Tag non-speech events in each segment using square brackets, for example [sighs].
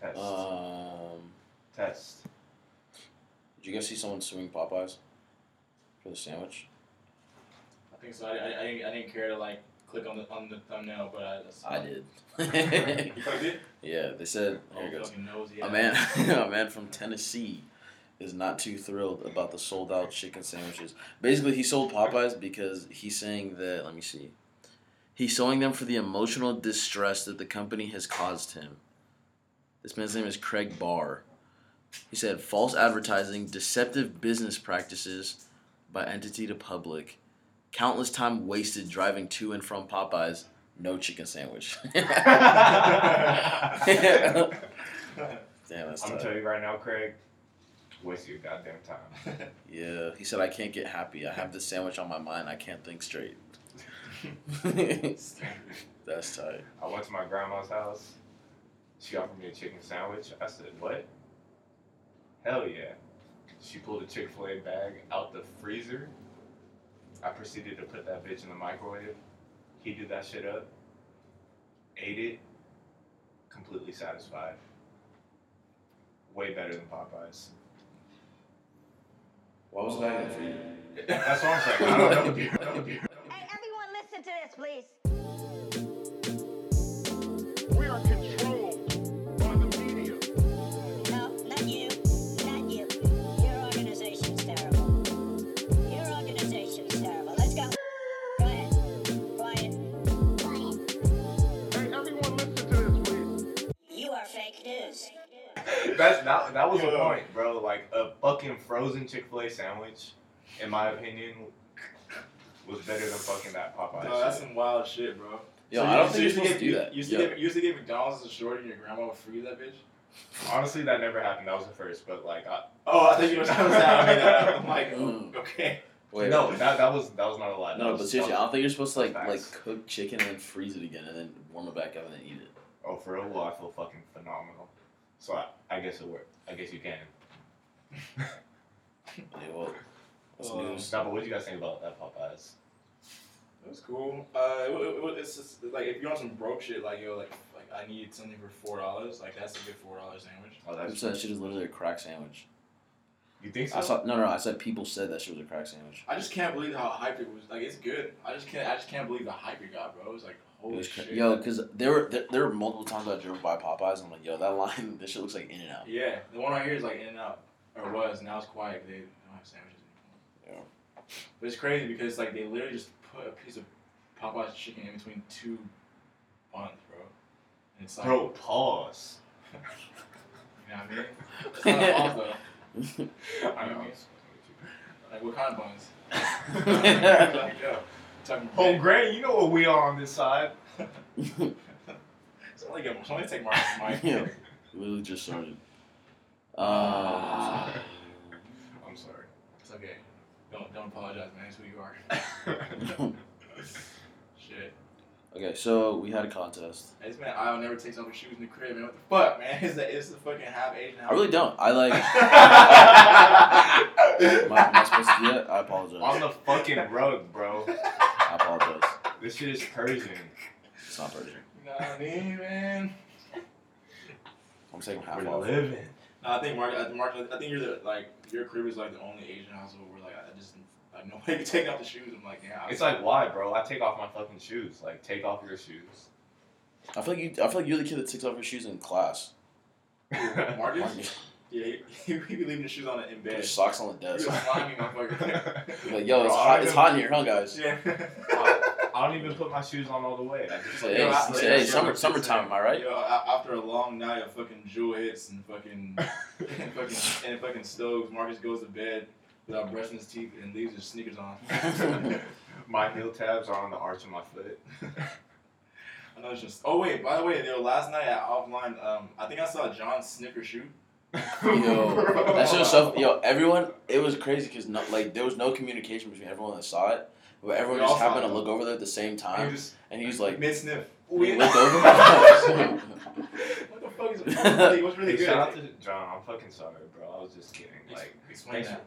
Test. Um, Test. did you guys see someone suing Popeyes for the sandwich? I think so. I, I, I, didn't, I didn't care to like click on the on the thumbnail, but I. That's, I did. [laughs] You fucking did? yeah, they said. Oh, Here it goes. nosy A man, [laughs] a man from Tennessee, is not too thrilled about the sold out chicken sandwiches. Basically, he sold Popeyes because he's saying that. Let me see. He's selling them for the emotional distress that the company has caused him. This man's name is Craig Barr. He said false advertising, deceptive business practices by entity to public, countless time wasted driving to and from Popeyes, no chicken sandwich. [laughs] Damn, that's I'm gonna tough. tell you right now, Craig. Waste your goddamn time. [laughs] Yeah, he said I can't get happy. I have this sandwich on my mind. I can't think straight. [laughs] That's tight. I went to my grandma's house. She offered me a chicken sandwich. I said, "What? Hell yeah!" She pulled a Chick Fil A bag out the freezer. I proceeded to put that bitch in the microwave. Heated that shit up. Ate it. Completely satisfied. Way better than Popeyes. Why was that for you? That's what I'm saying. I don't know. dude. I don't know. Hey, everyone, listen to this, please. That's that, that was the point, bro. Like a fucking frozen Chick Fil A sandwich, in my opinion, was better than fucking that Popeye. No, that's shit. some wild shit, bro. Yo, So I don't so think you you're supposed to get- do you- that. You used, to get, you used to get McDonald's as a shorty and your grandma would free that bitch? Honestly, that never happened. That was the first, but like, I, Oh, I think you were trying to say I made that. I'm like, [laughs] Mm. okay. Wait, no, that that was that was not a lie. No, but seriously, I don't think you're supposed to like Facts. like cook chicken and then freeze it again and then warm it back up and then eat it. oh, for real? Well, I feel fucking phenomenal. So I, I guess it worked. I guess you can. [laughs] Yeah, well, that's Um, news. No, but what do you guys think about that Popeyes? It was cool. Uh, it, it, it, it's just like if you're on some broke shit, like yo, like like I need something for four dollars. Like that's a good four dollar sandwich. Oh, People said that shit is literally a crack sandwich. You think so? I saw no, no, no. I said people said that shit was a crack sandwich. I just can't believe how hyped it was. Like it's good. I just can't. I just can't believe the hype it got, bro. It was like It holy was cra- shit. yo, because there were there, there were multiple times I drove by Popeyes and I'm like, yo, that line, [laughs] this shit looks like In and Out. Yeah, the one right here is like in and out, or was. Now it's quiet. They don't have sandwiches anymore. Yeah. But it's crazy because like they literally just put a piece of Popeye's chicken in between two buns, bro. And it's like, Bro, pause. [laughs] you know what I mean? It's not a pause though. [laughs] I know. Like what kind of buns? Like yo, talking grain, you know what we are on this side. [laughs] Somebody get, somebody take my [laughs] mic. Yeah. Literally just started. Um, [laughs] I'm sorry. It's okay. Don't don't apologize, man. It's who you are. Shit. okay, so we had a contest. Hey, this man, I'll never take off his shoes in the crib, man. What the fuck, man? Is that is the fucking half Asian? I really don't. I like. [laughs] Am I, am I supposed to do that? I apologize. on the fucking rug, bro. I apologize. This shit is Persian. It's not Persian. You know what I mean, man? I'm taking half We're off. living. No, I think Mark, I, Mark, I think you're the like your crib is like the only Asian household where like I just like nobody can take off the shoes. I'm like, yeah. It's like why, bro? I take off my fucking shoes. Like take off your shoes. I feel like you. I feel like you're the kid that takes off your shoes in class. Marcus. Marcus, Yeah, he, he, he be leaving the shoes on it in put bed. your socks on the He was desk. climbing, motherfucker. You're like, [laughs] [laughs] yo, it's Bro, hot. It's hot in here, huh, guys? yeah. [laughs] I don't even put my shoes on all the way. I just like, like, hey, Yo, I- he hey, summer, yeah, summertime, am I right? Yo, after a long night of fucking jewel hits and fucking and fucking and fucking stoves, Marcus goes to bed without brushing his teeth and leaves his sneakers on. [laughs] my heel tabs are on the arch of my foot. [laughs] I know it's just. Oh wait, by the way, yo, last night at offline, um, I think I saw John Snicker shoot. Yo, [laughs] that shit was so. Yo, everyone, it was crazy because no, like there was no communication between everyone that saw it, but everyone We just happened to look over there at the same He time, just- and he was like, mid sniff. he looked over. what the fuck is what's really, what's really Hey, good? Shout out to John. I'm fucking sorry, bro. I was just kidding. Like, explain thanks that.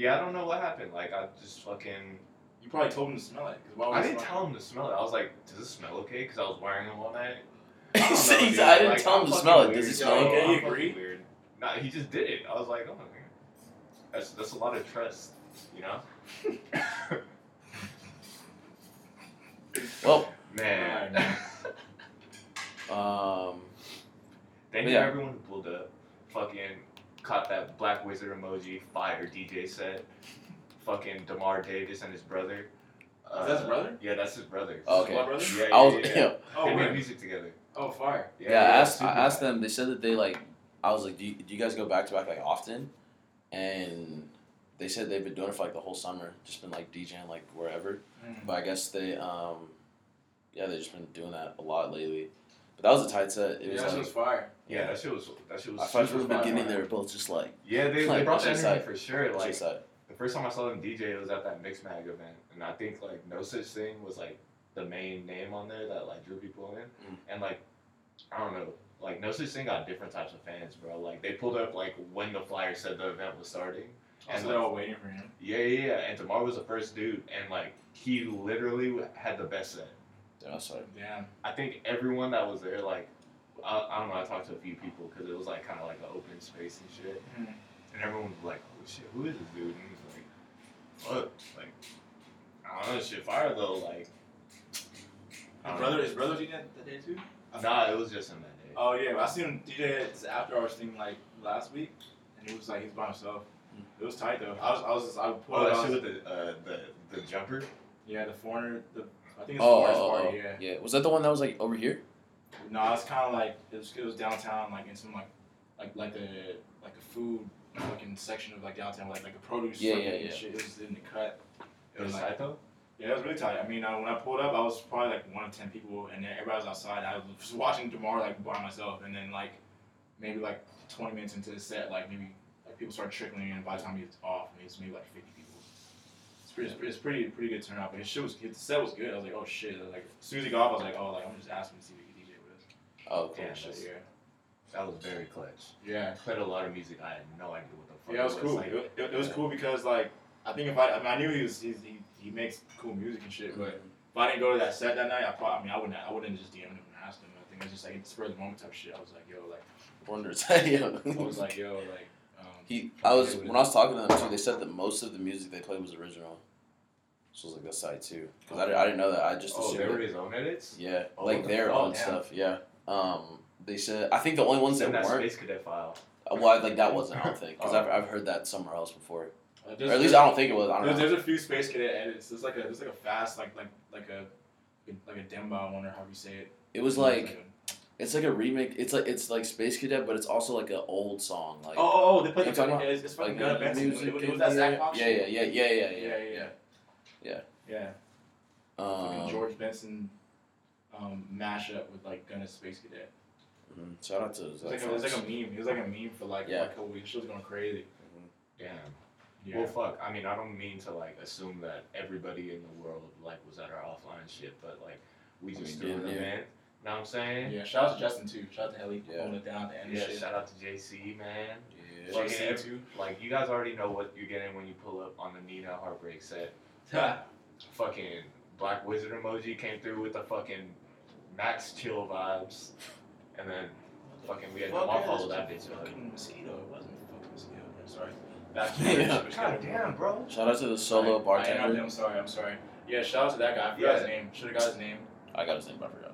Yeah, I don't know what happened. Like, I just fucking. You probably told him to smell it. 'cause why would I he didn't smell tell him to smell it. I was like, "Does this smell okay?" Because I was wearing them all night. [laughs] I don't know, dude. I didn't Like, tell him I'm to fucking smell it. Does it smell Yo, okay? I'm You fucking agree? Weird. Nah, he just did it. I was like, oh, man. that's that's a lot of trust, you know. Well, man. [laughs] um, Thank But you yeah. everyone who pulled up. Fucking caught that black wizard emoji. Fire DJ set. Fucking Demar Davis and his brother. Uh, Is that his brother? Yeah, that's his brother. Oh, okay. What, brother? Yeah, yeah, I was yeah. yeah, [laughs] yeah. Oh, they made music together. Oh, fire. yeah, I asked I asked tight. them. They said that they like. I was like, do you, do you guys go back to back like often? And they said they've been doing it for like the whole summer, just been like DJing like wherever. Mm. But I guess they um, yeah, they've just been doing that a lot lately. But that was a tight set. It Yeah, was that shit was fire. Yeah, that shit was that shit was. I felt super from the fun. beginning they were both just like Yeah, they, they brought the just energy for sure. Like just like the first time I saw them DJ, it was at that Mixmag event, and I think like Nosaj Thing was like the main name on there that like drew people in, Mm. and like I don't know, like Nosaj Thing got different types of fans, bro. Like they pulled up like when the flyer said the event was starting. Also, And they're all waiting for him. yeah, yeah, yeah, and Tamar was the first dude, and like he literally had the best set. Yeah, sorry. Damn. I think everyone that was there, like, I, I don't know, I talked to a few people because it was like kind of like an open space and shit. Mhm. And everyone was like, oh shit, who is this dude? And he was like, what? Like, I don't know, shit, fire though. Like, I His brother, know. his brother DJ that, that day too? I Nah, it was just him that day. Oh yeah, I seen him DJ at this after hours thing like last week, and he was like he's by himself. It was tight though. I was I was just, I pulled Oh, that shit was- with the, uh, the, the jumper? yeah the foreigner the I think it's Oh, foreigners oh, party oh, yeah. yeah. Was that the one that was like over here? No, it's kind of like it was it was downtown like in some like like like the like a food fucking section of like downtown like like a produce Yeah, yeah, yeah. shit. It was in the cut. It was like- tight though? Yeah, it was really tight. I mean, uh, when I pulled up, I was probably like one of ten people, and then everybody was outside. I was just watching Demar like by myself, and then like maybe like twenty minutes into the set, like maybe like people started trickling in. By the time he was off, maybe it's maybe like fifty people. It's pretty, it's pretty, pretty good turnout. But his shit was, his set was good. I was like, oh shit. I was like, as soon as he got off, I was like, oh, like I'm just asking to see if he can DJ with us. Oh, cool. Damn, Shit, that's- yeah, That was very clutch. yeah. Played a lot of music. I had no idea what the fuck Yeah, it was cool. Like, it, it, it was cool because like I think if I, I mean I knew he was he's, he he makes cool music and shit, but if I didn't go to that set that night, I probably I mean I wouldn't I wouldn't just DM him and ask him. I think it's just like spur of the moment type shit. I was like yo like Wonders. [laughs] I was like yo like He, I was when I was talking to them too. They said that most of the music they played was original. So I was like, that's side too, because I, didn't- I didn't know that. I just oh, assumed they were his own edits? yeah, Oh, like the their fuck? own Damn. stuff. Yeah. Um, they said I think the only ones that In that weren't. Space Cadet file. uh, Well, like that wasn't. I don't think because Oh. I've, I've heard that somewhere else before. uh, Or at least I don't think it was. I don't There's, know. there's a few space cadet edits. There's like a there's like a fast like like like a like a demba. I wonder how you say it. It was like it's like a remake. It's like it's like Space Cadet, but it's also like an old song. Like oh oh oh they played You the talking about? it's, it's fucking like Gunna Benson. music It, was- it was that Zack. Fox yeah, shit? yeah, yeah, yeah, yeah, yeah yeah, yeah yeah. Fucking Um, George Benson um, mashup with like Gunna Space Cadet. mhm. Shout out to It was like a, it was like a meme. It was like a meme for like, Yeah. a couple weeks. Shit was going crazy. Damn. Yeah. Well, fuck. I mean, I don't mean to like assume that everybody in the world like was at our offline shit, but like we I just mean, threw an yeah, yeah. event. Know what I'm saying? yeah. Shout out to Justin too. Shout out to Helly Yeah. holding it down at the end. Yeah, shit. shout out to JC, man. Yeah. Fucking JC ev- too. Like, you guys already know what you're getting when you pull up on the Nina Heartbreak set. [laughs] fucking Black Wizard emoji came through with the fucking max chill vibes. And then fucking we had Fuck Jamal yeah, follow that bitch up. Fucking mosquito. It wasn't a fucking mosquito. I'm sorry. Back to [laughs] Yeah. God damn, bro. Shout out to the solo I, I, bartender. I'm sorry. I'm sorry. Yeah. Shout out to that guy. I forgot his name. Should have got his name. I got his name, but I forgot.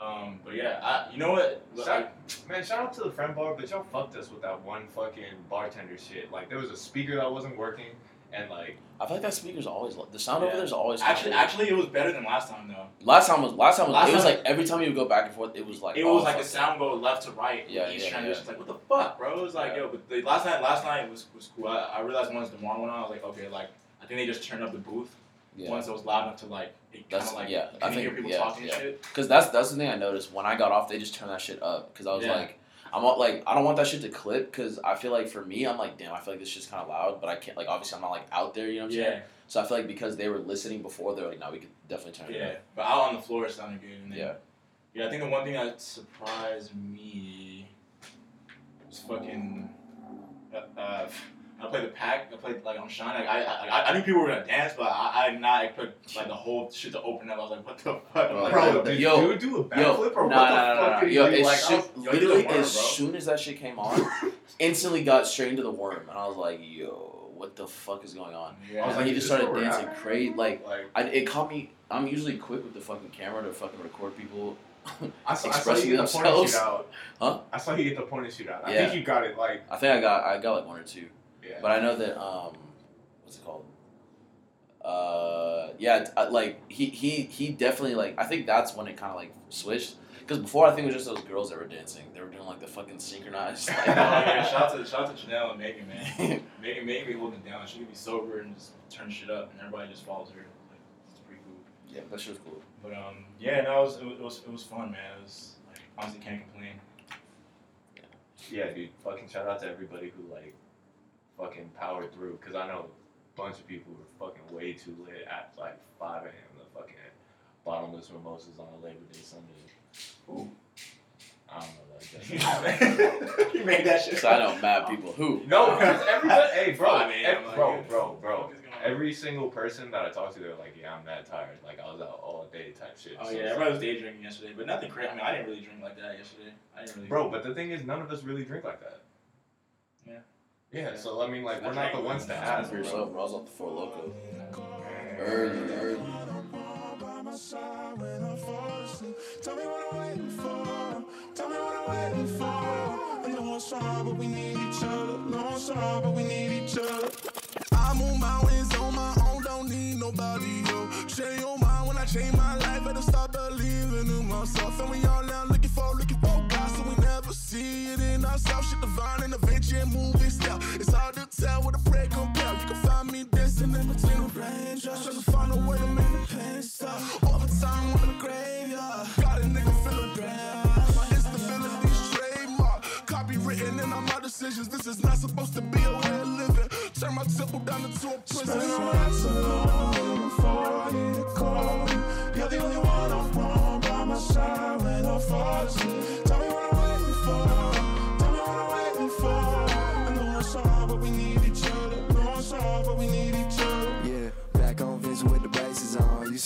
Um. But yeah. I. You know what? Shout, man, shout out to the friend bar, but y'all fucked us with that one fucking bartender shit. Like, there was a speaker that wasn't working, and like, I feel like that speaker's always the sound over there's always Actually, kinda actually, it was better than last time though. last time was last time was Last it was time- like every time you would go back and forth it was like It oh, was like fuck. the sound go left to right. Yeah, each yeah, transition. yeah. It's like, what the fuck, bro? It was like, Yeah. yo, but the last night, last night was was cool. I, I realized once Demar went on, I was like, okay, like I think they just turned up the booth yeah. once it was loud enough to like it kind That's- of like yeah, you I can hear think- people yeah, talking yeah. and shit. Because that's that's the thing I noticed when I got off. They just turned that shit up because I was Yeah. like, I'm not, like I don't want that shit to clip because I feel like for me I'm like damn I feel like this shit's kind of loud but I can't like obviously I'm not like out there you know what I'm saying so I feel like because they were listening before they're like no we could definitely turn it yeah. up But out on the floor, it sounded good. And then, Yeah. yeah. I think the one thing that surprised me was fucking. Uh, uh, I played the pack. I played like on Shine. Like, I, I I knew people were gonna dance, but I, I did not expect like the whole shit to open up. I was like, what the fuck? Bro, Like, Bro, yo, did yo, dude do a backflip or no, what no, the no, fuck no, did Yo, he do? Like, I was- yo, he did the literally, worm, as bro. soon as that shit came on, [laughs] instantly got straight into the worm, and I was like, "Yo, what the fuck is going on?" yeah. I was And he just started dancing rap? crazy, like. like I, it caught me. I'm usually quick with the fucking camera to fucking record people. [laughs] I saw, I saw expressing you get the point themselves. shoot out. Huh? I saw you get the point and shoot out. I Yeah. think you got it like I think I got I got like one or two, yeah. but I know that um, what's it called? Uh, yeah, uh, like he he he definitely like I think that's when it kind of like switched. Because before I think it was just those girls that were dancing. They were doing like the fucking synchronized. [laughs] Oh, Like, yeah, [laughs] shout out to shout out to Chanel and Megan, man. [laughs] Megan, Megan be holding it down. She could be sober and just turn shit up, and everybody just follows her. Like, it's pretty cool. yeah, that shit was cool. But um, yeah, no, it was it was, it was, it was fun, man. It was like honestly can't complain. Yeah, dude. Fucking shout out to everybody who like fucking powered through. Cause I know a bunch of people were fucking way too lit at like 5 a.m. The fucking bottomless mimosas on a Labor Day Sunday. Ooh. I don't know that. [laughs] [laughs] you made that shit. So I know mad people who. No, because everybody, hey, [laughs] bro, I mean, ev- I'm like, bro, what bro, the bro. fuck is? Every single person that I talked to, they're like, "Yeah, I'm that tired. Like I was out all day, type shit." Oh So yeah, it's everybody was day drinking yesterday, but nothing crazy. I mean, I didn't really drink like that yesterday. I didn't really. Bro, but the thing is, none of us really drink like that. Yeah. Yeah, so I mean, like, we're not the ones to ask, For bro. yourself, bro. I was off the four Loko. Early, early. by my side when I fall asleep. Tell me what I'm waiting for. Tell me what I'm waiting for. I know it's hard, but we need each other. No, it's hard, but we need each other. I move mountains on my own, don't need nobody, yo. Change your mind when I change my life, better start believing in myself. And we all ourselves. Shit divine and movie style. It's hard to tell what a prayer. You can find me dancing in between the trying to find a way to make the pain stop. On the graveyard, got a nigga feeling bad. My trademark, copywritten in all my decisions. This is not supposed to be a way of living. Turn my temple down into a prison. Spend all nights alone before you to call. You're the only one I want by my side when I fall asleep.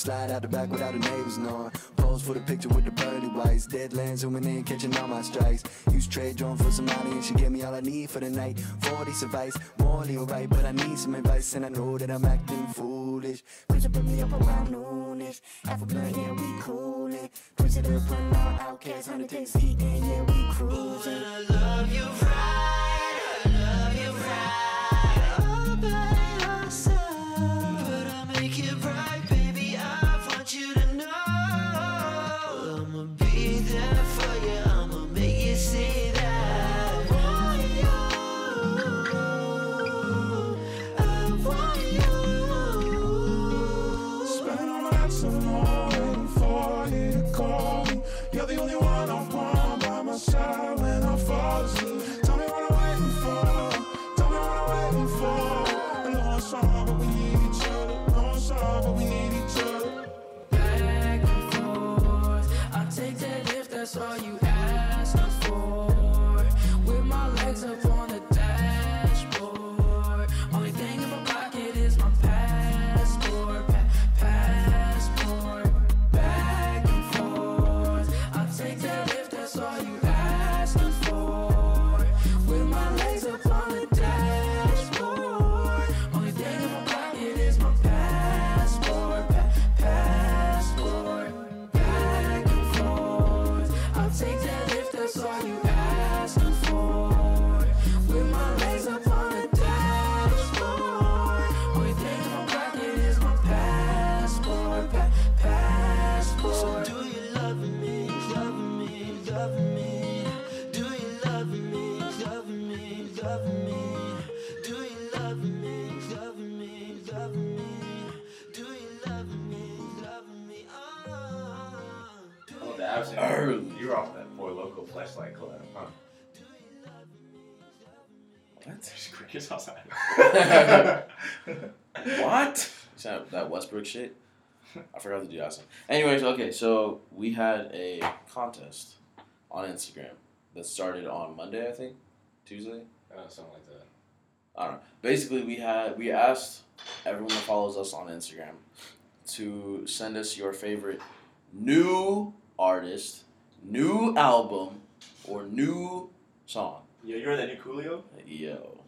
Slide out the back without the neighbors knowing. Pose for the picture with the pearly whites. Deadlands zooming in, catching all my strikes. Use trade drone for some money and she gave me all I need for the night. 40 advice, morally alright, but I need some advice and I know that I'm acting foolish. Push it, put me up around noonish. Half a blunt, yeah, we coolin'. Push it up, putting all outcasts, 100 days and yeah, we cruising. Spend I forgot to do that. Anyways, okay, so we had a contest on Instagram that started on Monday, I think, Tuesday. Uh, something like that. I don't know. Basically, we had we asked everyone that follows us on Instagram to send us your favorite new artist, new album, or new song. Yo, you heard that new Coolio? Yo,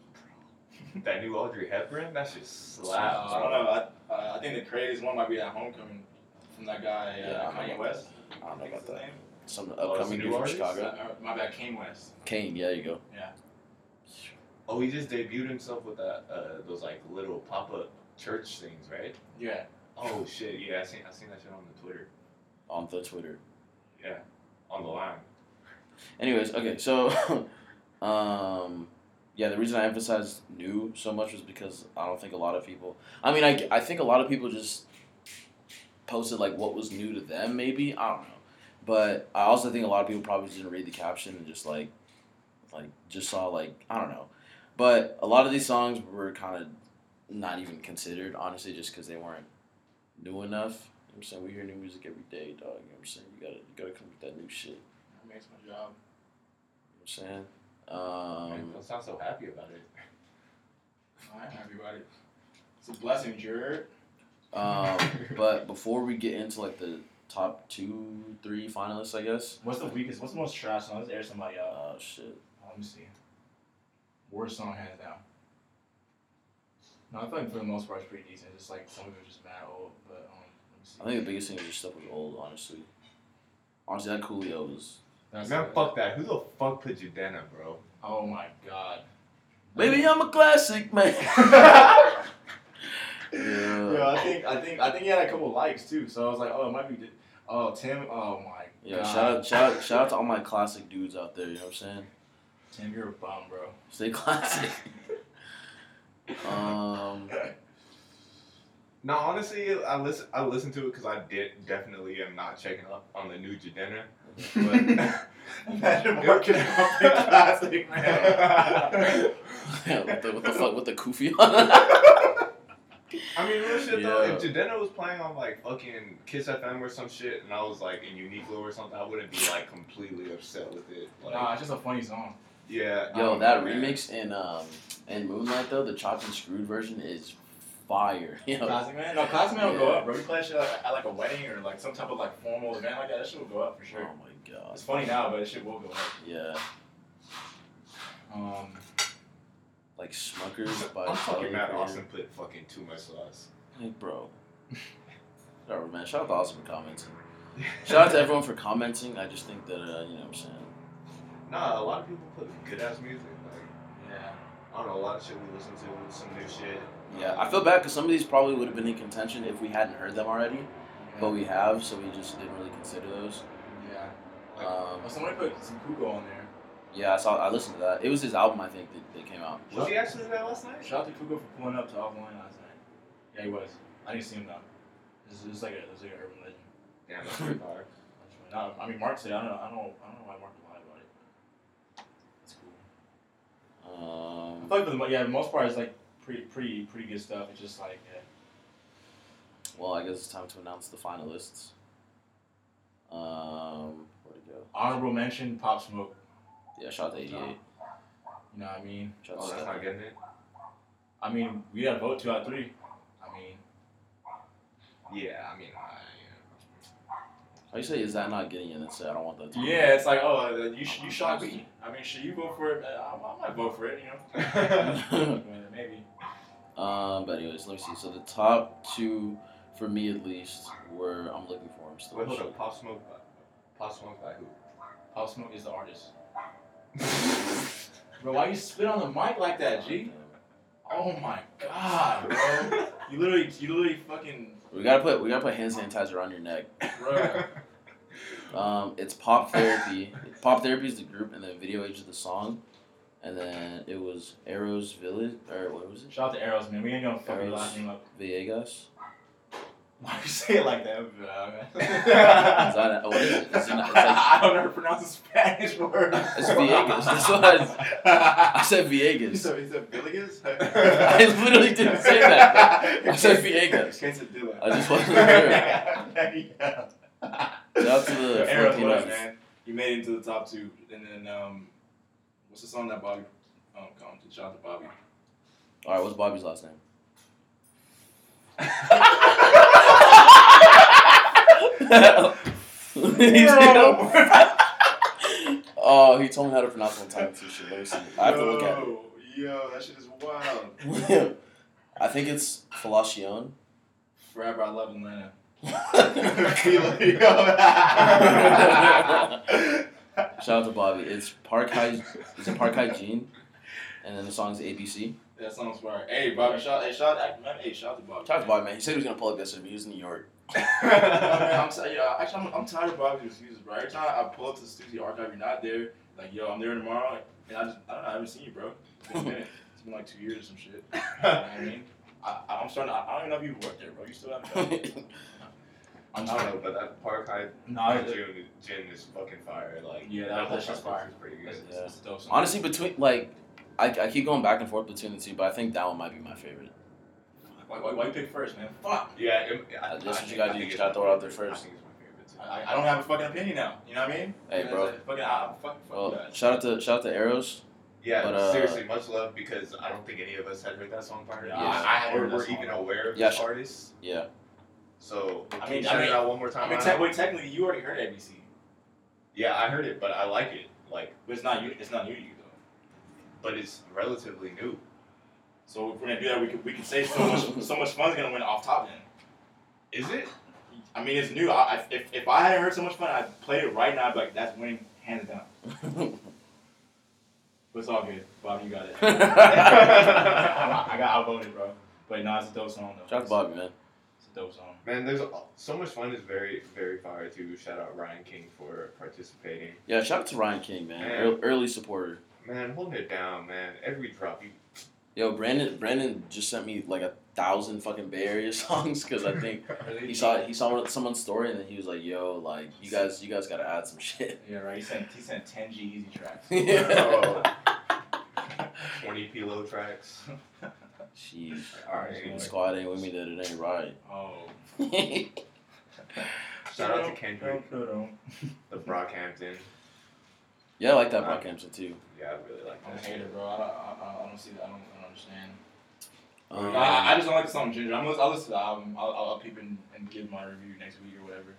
That new Audrey Hepburn, That's just slaps. Uh, I don't know. I, uh, I think the craziest one might be that Homecoming from that guy, uh, Yeah, I Kanye. West. I don't know about that. name. Some Oh, upcoming dude new from? Chicago. Uh, my bad, Kane West. Kane, yeah, you go. Yeah. Oh, he just debuted himself with that uh, those like little pop up church things, right? Yeah. Oh shit, yeah, I seen I seen that shit on the Twitter. On the Twitter. Yeah, on the line. Anyways, okay, so [laughs] um yeah, the reason I emphasized new so much was because I don't think a lot of people I mean I, I think a lot of people just posted like what was new to them maybe, I don't know. But I also think a lot of people probably didn't read the caption and just like like just saw like I don't know. But a lot of these songs were kind of not even considered honestly just cuz they weren't new enough. You know what I'm saying we hear new music every day, dog. You know what I'm saying? You got to you got to come with that new shit. That makes my job. You know what I'm saying? Man, Um, don't sound so happy about it. I'm happy about it. It's a blessing, Jared. Um, but before we get into like the top two, three finalists, I guess. What's the weakest? What's the most trash song? Let's air somebody out. Oh shit. Oh, let me see. Worst song hands down. No, I feel like for the most part it's pretty decent. Just like some of it was just mad old, but um, let me see. I think the biggest thing is just stuff was old, honestly. Honestly, that Coolio was. That's Man, fuck that. Who the fuck put Jidenna, bro? Oh my god. Baby, I'm a classic man. [laughs] [laughs] Yeah, yeah. I think I think I think he had a couple likes too. So I was like, oh, it might be. Oh, Tim. Oh my Yeah. god. Shout out, shout out, shout out to all my classic dudes out there. You know what I'm saying? Tim, you're a bum, bro. Stay classic. [laughs] um. No, honestly, I listen. I listened to it because I did definitely am not checking up on the new Jidenna. But [laughs] [laughs] Imagine working out the classic, man. Yeah, what the, what the fuck with the kufi on? I mean, real shit though. Yeah. If Jidenna was playing on like fucking Kiss FM or some shit, and I was like in Uniqlo or something, I wouldn't be like completely upset with it. Like, Nah, it's just a funny song. yeah. Yo, don't that know, man. remix in um in Moonlight though, the chopped and screwed version is fire. [laughs] You know, Classic man. No, classic man will go up, bro. We play shit like, at like a wedding or like some type of like formal event like that. That shit will go up for sure. oh my god, It's funny now, but it shit will go up. yeah, Um, like Smuckers [laughs] by I'm Tyler, fucking mad. the Austin put fucking too much sauce. Like, bro. [laughs] Whatever, man. Shout out to Austin for commenting. [laughs] Shout out to everyone for commenting. I just think that uh, you know what I'm saying. Nah, a lot of people put good ass music. Like, yeah. I don't know, a lot of shit we listen to, some new shit. Yeah, I feel bad because some of these probably would have been in contention if we hadn't heard them already, but we have, so we just didn't really consider those. Yeah. Um, Oh, somebody put some Cuco on there. Yeah, I saw. I listened to that. It was his album, I think, that, that came out. Was he actually there last night? Shout out to Cuco for pulling up to offline last night. Yeah, he was. I didn't see him though. It's, it's like a, it's like an urban legend. Yeah, [laughs] that's pretty fire. That's really not, I mean, Mark said I don't know. I don't know. I don't know why Mark lied about it. It's cool. I Um, feel like for the yeah, the most part is like pretty, pretty, pretty good stuff. It's just like yeah. well, I guess it's time to announce the finalists. Um, where'd it go? honorable mention, Pop Smoke. Yeah, shout out to 88. You know what I mean? Shout Oh, that's Steph. not getting it? I mean, we got to vote two out of three. I mean, Yeah, I mean, I, How you say is that not getting in? And say I don't want that. To yeah, it's like oh, uh, you sh- you shot me. I mean, should you vote for it? Uh, I, I might vote for it. You know, [laughs] [laughs] maybe. um, but anyways, let me see. So the top two, for me at least, were I'm looking for them still. Wait, hold up. Pop Smoke Pop Smoke by who? Pop Smoke is the artist. Bro, why you spit on the mic like that, G? Oh my god, bro. You literally, you literally fucking, We gotta put we gotta put hand sanitizer on your neck. bro. Um, it's Pop Therapy. Pop Therapy is the group, and then Video Age is the song, and then it was Arrows Village or what was it? Shout out to Arrows, man. We ain't gonna fuck your last name up. Villegas. Why do you say it like that? [laughs] Is that what is it? Is it not, it's like, I don't know how to pronounce a Spanish [laughs] word. It's Villegas. That's what I, I said. He Villegas. said, he said Villegas? [laughs] I literally didn't say that. I said Villegas. Quesadilla. I just wasn't sure. there you. Shout out to the Arrows, what up, man? You made it into the top two. And then, um, what's the song that Bobby um, commented? Shout out to Bobby. All right, what's Bobby's last name? [laughs] oh, he told me how to pronounce one time too. Shit, let me see. I have to look at it. Yo, Yo, that shit is wild. [laughs] I think it's Falacion. Forever, I love Atlanta. [laughs] Shout out to Bobby. It's Park High. Is it Park Hygiene? And then the song's ABC. That sounds fire. Hey, Bobby, shout, hey, shout, man, hey, shout out to Bobby. Shout out to Bobby, man. He said he was gonna pull up yesterday, but he was in New York. No, [laughs] man, I'm sorry, yeah, actually, I'm, I'm tired of Bobby's excuses, bro. Every time I pull up to the studio archive, you're not there. Like, yo, I'm there tomorrow, and I just, I don't know, I haven't seen you, bro. It's been a minute. [laughs] It's been like two years or some shit. [laughs] You know what I mean? I, I'm starting. To, I don't even know if you worked there, bro. You still haven't. I I'm don't sorry. know, but that Park High No, it- gin, gin is fucking fire. Like, Yeah, that- that whole that shit's fire. is pretty It's, good. it's, it's dope. Honestly, between like, I, I keep going back and forth between the two, but I think that one might be my favorite. Why, why, why you pick first, man? Fuck. Yeah, it, I, that's what you gotta do, think you gotta throw it out there first. I think it's my favorite too. I, I- I don't have a fucking opinion now. You know what I mean? Hey, It's bro. like, Fucking, I, I'm fuck Well, that. shout out to shout out to Arrows. Yeah, But, uh, seriously, much love because I don't think any of us had heard that song prior. Yeah, Yeah, I- I had or heard that were even aware of Yeah, this sh- artist. Yeah. So I mean- you I shout it mean- out one more I time. mean, te- wait, technically, you already heard ABC, yeah, I heard it, but I like it. Like, but it's not you. It's not new to you though. but it's relatively new. So if we're gonna do that, we could we could say so much so much fun's gonna win off top then. Is it? I mean, it's new. I, I, if, if I hadn't heard so much fun, I'd play it right now. I'd be like, that's winning hands down. [laughs] But it's all good. Bob, you got it. I, [laughs] [laughs] I got outvoted, bro. But no, it's a dope song though. Shout out Bobby, man. It's a dope song. Man, there's a- so much fun. is very, very fire too. Shout out Ryan King for participating. Yeah, shout out to Ryan King, man. Man. Early, early supporter. Man, holding it down, man. Every drop, you Yo, Brandon Brandon just sent me like a thousand fucking Bay Area [laughs] songs because I think [laughs] he saw he saw someone's story and then he was like, "Yo, like you guys you guys gotta add some shit." [laughs] Yeah, right. He sent he sent ten G-Eazy tracks. Yeah. 20 P-Lo tracks. Jeez. All right, The anyway. squad ain't with me that it ain't right. Oh. Shout out to Kendrick, the Brockhampton. Yeah, I like that Brockhampton too. Yeah, I really like that. I'm a hater, bro. I don't, I, I don't see that. I don't, I don't understand. Um, I, I just don't like the song Ginger. I'm, I'll listen to the album. I'll, I'll, I'll peep and, and give my review next week or whatever.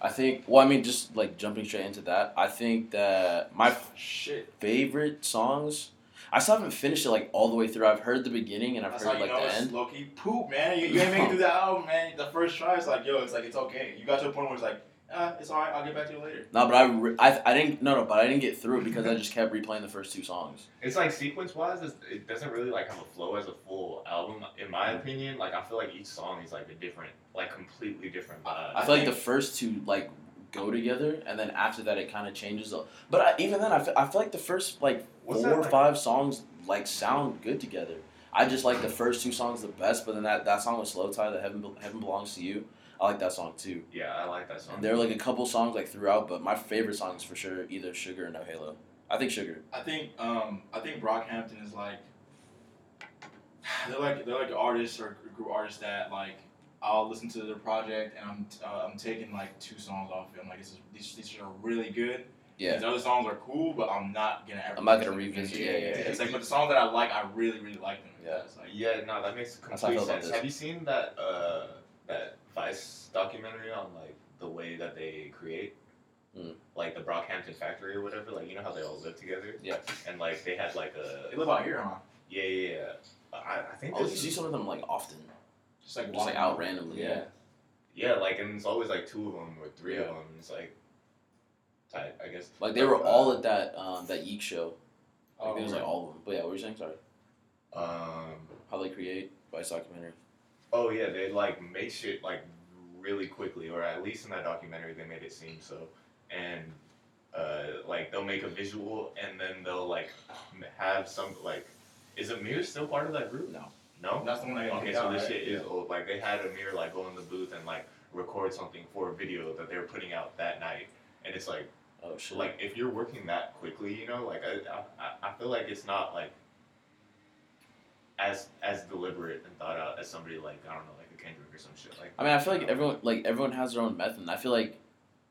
I think. Well, I mean, just like jumping straight into that, I think that my Shit. favorite songs. I still haven't finished it like all the way through. I've heard the beginning and I've That's heard how you like know the it's end. low key poop, man. You, you ain't make it through the [laughs] album, man. The first try, it's like, yo, it's like it's okay. You got to a point where it's like, ah, it's alright. I'll get back to you later. No, but I, re- I I didn't no no, but I didn't get through it because I just kept replaying the first two songs. It's like sequence wise, it doesn't really like have a flow as a full album. In my opinion, like I feel like each song is like a different, like completely different vibe. I feel like the first two like go together, and then after that it kind of changes. a- But I, even then, I feel, I feel like the first like What's four that or like? five songs like sound good together. I just like the first two songs the best, but then that, that song with Slowthai, that Heaven Be- Heaven Belongs to You, I like that song too. Yeah, I like that song. And there are like a couple songs like throughout, but my favorite song is for sure either Sugar or No Halo. I think Sugar. I think um I think Brockhampton is like [sighs] they're like they're like artists or group artists that like I'll listen to their project and I'm uh, I'm taking like two songs off it. I'm like this is these these are really good. Yeah. These other songs are cool, but I'm not gonna ever. I'm not gonna listen to them. revisit- yeah, yeah, yeah. It's like [laughs] but the songs that I like, I really really like them. Yeah. It's like yeah, no, that makes That's how I complete sense. Have you seen that uh that Vice documentary on like the way that they create? Mm. Like the Brockhampton factory or whatever, like you know how they all live together, Yeah. and like they had like a they live out here, huh? yeah yeah yeah. I, I think Oh, you see some of them like often, Just like just like out randomly. Yeah. yeah like and it's always like two of them or three of them. It's like tight, I guess. Like they were Uh, all at that um that Yeek show. Like Oh, it was like all of them. But yeah, what were you saying? Sorry. Um. How they create Vice documentary. Oh yeah, they like make shit like really quickly, or at least in that documentary they made it seem so. And uh, like they'll make a visual, and then they'll like have some like, is Ameer still part of that group? No. No. That's the one I Okay, so this right? shit is old. Like they had Ameer like go in the booth and like record something for a video that they were putting out that night, and it's like Oh shit. like if you're working that quickly, you know, like I I, I feel like it's not like as as deliberate and thought out as somebody like I don't know like a Kendrick or some shit like. I mean, I feel like everyone like everyone has their own method. And I feel like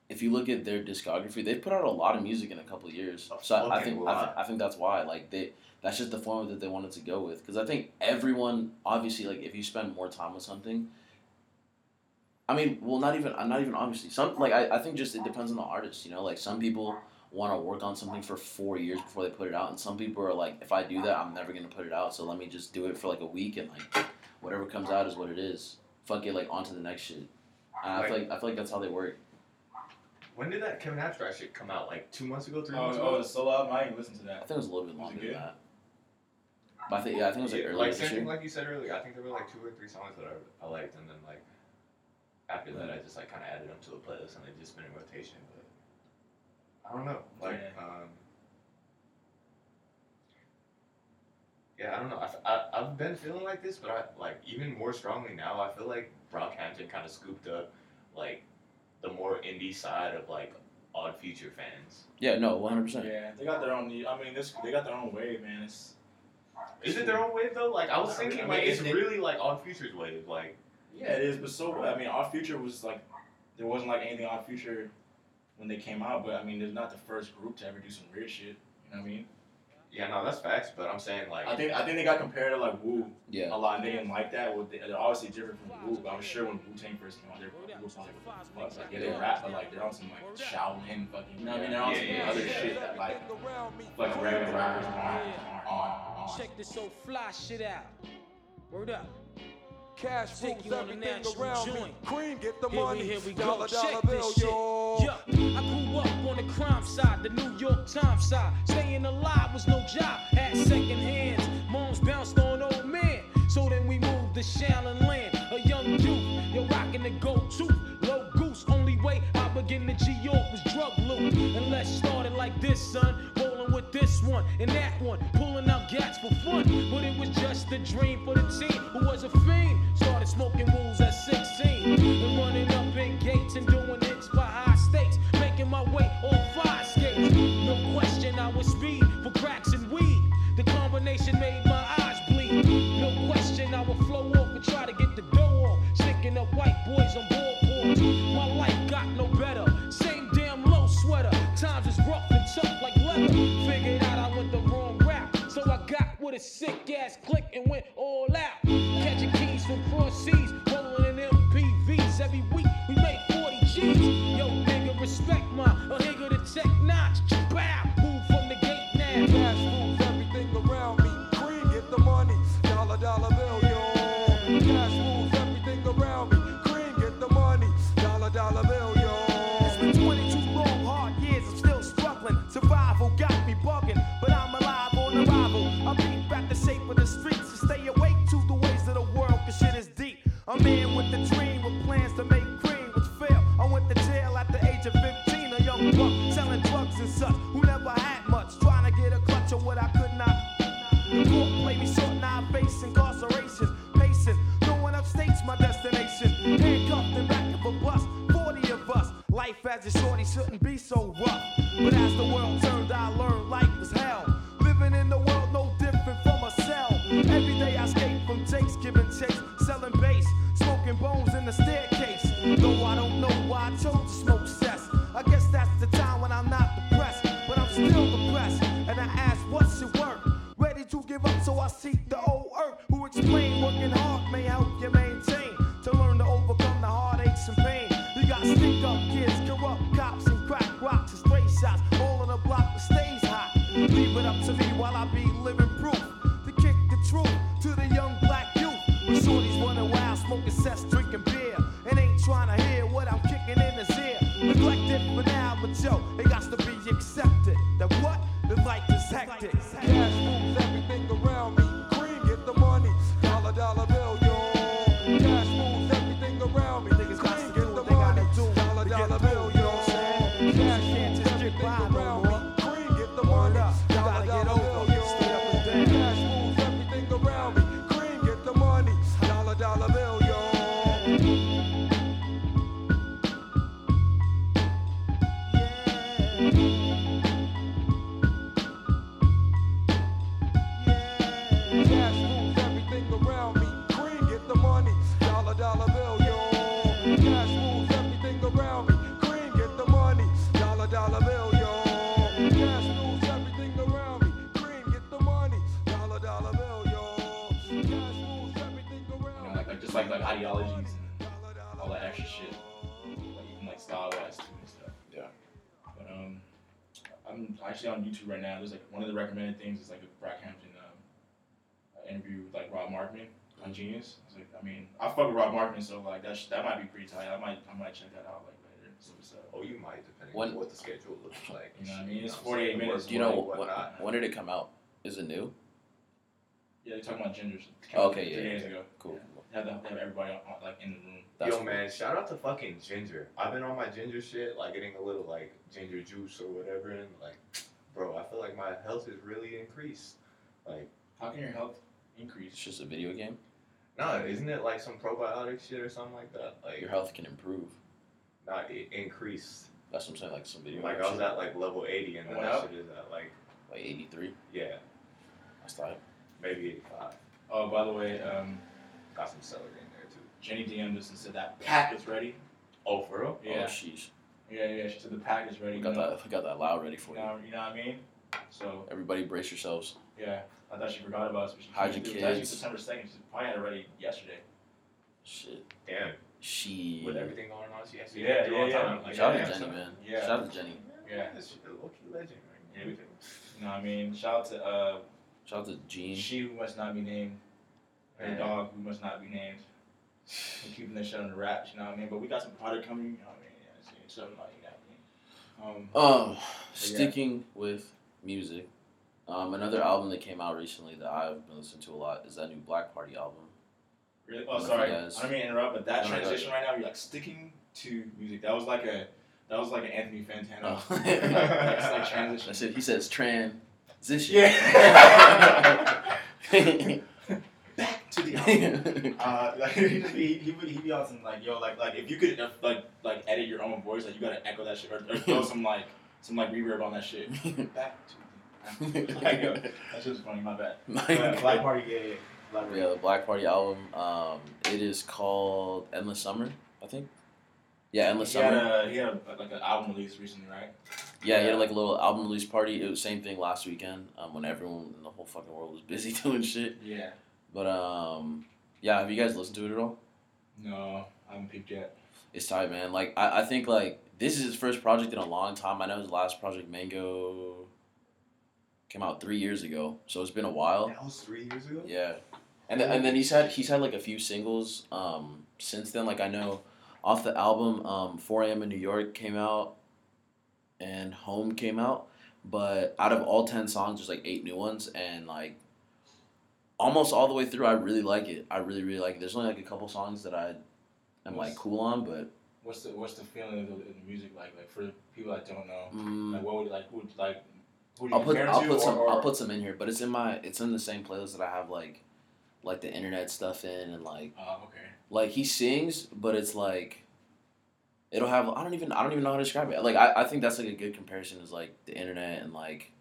if you look at their discography, they've put out a lot of music in a couple of years. So I, I think I, th- I think that's why like they that's just the format that they wanted to go with because I think everyone obviously like if you spend more time with something. I mean, well, not even not even obviously some like I, I think just it depends on the artist. You know, like some people want to work on something for four years before they put it out, and some people are like, if I do that, I'm never gonna put it out. So let me just do it for like a week and like whatever comes out is what it is. Fuck it, like on to the next shit. And I feel like I feel like that's how they work. When did that Kevin Abstract shit come out? Like two months ago, three Oh, months ago? oh, ago? the solo album. I didn't listen to that? I think it was a little bit Was it longer than that. But I think yeah, I think it was like Yeah, earlier like this same year. thing like you said earlier. I think there were like two or three songs that I, I liked, and then like after that, I just like kind of added them to the playlist, and they've just been in rotation. But I don't know, like Yeah. um, yeah, I don't know. I, I I've been feeling like this, but I like even more strongly now. I feel like Brockhampton kind of scooped up like the more indie side of like Odd Future fans. Yeah, no, one hundred percent. Yeah, they got their own. I mean, this they got their own wave, man. It's Is it their own wave though? Like I was thinking, I mean, like it's it- really like Odd Future's wave. Like Yeah, it is, but so I mean, Odd Future was like there wasn't like anything Odd Future when they came out, but I mean, they're not the first group to ever do some weird shit. You know what I mean? yeah, no, that's facts. But I'm saying like I think I think they got compared to like Wu Yeah. a lot, and they didn't like that. Well, they, they're obviously different from Wu. But I'm sure when Wu Tang first came out, their group sounded like the fuck? Like, yeah, they Yeah. rap, but like they're on some like Shaolin fucking. You know what I mean? They're on Yeah, some yeah, other yeah. shit that like like regular rappers aren't, aren't on. on. Check this so fly shit out. Word up. Cash Take rules you on a everything natural around me. joint. Cream, get the Here we, money. here we dollar, go. dollar Check bill, this shit. yo. Yeah, I grew up on the crime side, the New York Times side. Staying alive was no job, had second hands. Moms bounced on old man. So then we moved to Shaolin Land. A young youth, you're rocking the go-to. Low goose, only way I begin to G York was drug loot. And let's start it like this, son. Rolling with this one and that one, pulling out gats for fun. But it was just a dream for the team who was a fiend. Started smoking rules at 16 and running sick ass click and went all out. Life as a shorty shouldn't be so rough. But as the world turned, I learned life was hell. Living in the world no different from a cell. Every day I escape from takes, giving chase, selling bass, smoking bones in the staircase. Though I don't know why I chose to smoke cess. I guess that's the time when I'm not depressed, but I'm still depressed. And I ask, what's it work? Ready to give up, so I seek Brockhampton um, interview with like Rob Markman on Genius. It's like I mean I fuck with Rob Markman, so like that sh- that might be pretty tight. I might I might check that out like later. So what's up? Oh, you might, depending When- on what the schedule looks like. You know what I mean? It's know what I'm 48 minutes. Do you know Work, what, when did it come out? Is it new? Yeah, they're talking about gingers. Okay, three yeah, days yeah. ago. Cool. They have, they have everybody on, on, like in the room. That's Yo, man, shout out to fucking Ginger. I've been on my Ginger shit, like getting a little like ginger juice or whatever, and like, bro, I feel like my health has really increased. Like, How can your health increase? It's increase? just a video game. nah, isn't it like some probiotic shit or something like that? Like, Your health can improve. not it increased. That's what I'm saying. Like some video. Like I was shit. at like level 80, and then Went that up? shit is at like, like 83. yeah, That's tight. maybe 85. Oh, by the way, um, Got some celery in there too. Jenny DM'd us and said that pack is ready. Oh, for real? Yeah. Oh, sheesh. Yeah, yeah. She said the pack is ready. We You got that. We got that loud ready for you you. know, you know what I mean? So Everybody, brace yourselves. Yeah, I thought she forgot about us. But she Hide it your was actually kids. September second. She probably had it ready yesterday. Shit. Damn. She. With everything going on, she has to Yeah, do yeah, on yeah. time. Like, Shout out yeah, to Jenny, man. Yeah. Shout out to Jenny. Yeah. She's a low-key legend. Right? Yeah. You know what I mean? Shout out to uh, Shout out to Gene. she who must not be named, her Yeah. dog who must not be named. And keeping this shit under wraps, you know what I mean? But we got some product coming, you know what I mean? Yeah, it's something like you know what I mean? Um, Um, sticking with music, um, another album that came out recently that I've been listening to a lot is that new Black Party album. Really? Oh, don't know if sorry. I don't mean to interrupt, but that transition right now, you're like sticking to music. That was like a, that was like an Anthony Fantano. Oh. [laughs] like, transition. That's it. He says transition. Yeah. [laughs] Back to the [laughs] album. Uh, like he just be he would he be on some like yo like like if you could like like edit your own voice like you gotta echo that shit or, or throw some like some like reverb on that shit. Back to the like, yo, [laughs] that's just funny. My bad. Uh, Black Party, yeah, yeah. Black Party. Yeah, the Black Party album. Um, it is called Endless Summer, I think. Yeah, Endless He had a he had a, like an album release recently, right? Yeah, he had like a little album release party. It was same thing last weekend um, when everyone in the whole fucking world was [laughs] busy doing shit. Yeah. But um, yeah, have you guys listened to it at all? No, I haven't peeped yet. It's tight, man. Like I, I think like this is his first project in a long time. I know his last project, Mango, came out three years ago, so it's been a while. That was three years ago. Yeah, and then, and then he's had he's had like a few singles um since then. Like I know off the album, um, 4 a.m. in New York came out, and Home came out. But out of all ten songs, there's like eight new ones, and like almost all the way through, I really like it. I really really like it. There's only like a couple songs that I am like cool on, but What's the what's the feeling of the, of the music like? Like for people that don't know, mm, like what would like who would like who do you I'll put I'll put some or, I'll put some in here, but it's in my it's in the same playlist that I have like like the internet stuff in and like Oh, okay. like he sings, but it's like it'll have I don't even I don't even know how to describe it. Like I, I think that's like a good comparison is like the internet and like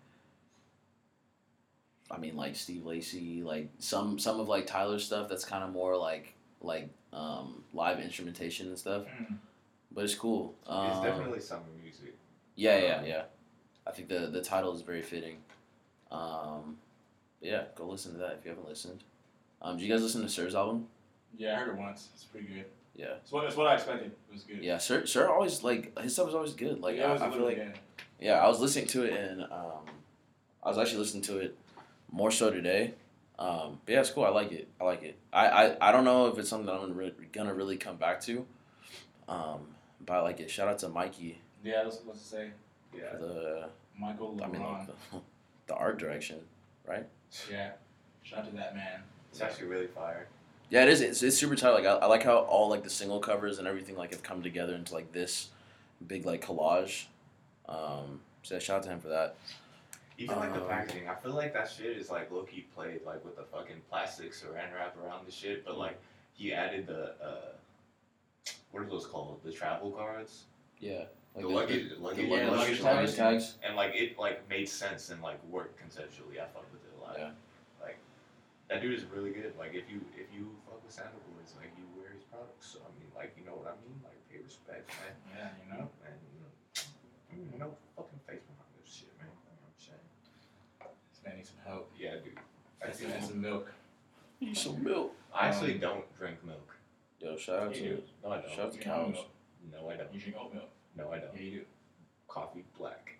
I mean like Steve Lacy, like some some of like Tyler's stuff that's kind of more like like um live instrumentation and stuff. Mm. But it's cool. Um, It's definitely some music. yeah, yeah, yeah. I think the the title is very fitting. Um, yeah, go listen to that if you haven't listened. Um, did you guys listen to Sir's album? Yeah, I heard it once. It's pretty good. Yeah. It's what it's what I expected. It was good. Yeah, Sir, Sir always like his stuff is always good. Like yeah, I, was I feel like good. yeah, I was listening to it and um, I was actually listening to it more so today. Um, but yeah, it's cool. I like it. I like it. I, I, I don't know if it's something that I'm gonna, re- gonna really come back to. Um, but I like it. Shout out to Mikey Yeah, that's what to say. Yeah. for the Michael LeBron. I mean like the, [laughs] the art direction, right? yeah. Shout out to that man. It's actually really fire. Yeah, it is. It's, it's super tight. Like I, I like how all like the single covers and everything like have come together into like this big like collage. Um, so yeah, shout out to him for that. Even like the Um, packaging, I feel like that shit is like low key played like with the fucking plastic saran wrap around the shit, but like he added the uh, what are those called? The travel cards, Yeah, the luggage, luggage, the yeah, luggage, luggage luggage tags. tags. and like it like made sense and like worked conceptually. I fucked with it a lot. Yeah. Like that dude is really good. Like if you if you fuck with Sandal Boys, like you wear his products. So I mean, like you know what I mean? Like pay respect, man. [laughs] Yeah, you know. And you know, I mean, no fucking face behind this shit, man. You know what I'm saying? This man needs some help. Yeah, dude. I, That's do. some milk. Need some milk. I actually Um, don't drink milk. Yo, shout out to do. No, I don't. shout out to You drink almond cows. No, I don't. You drink oat milk. No, I don't. Yeah, you do. Coffee black.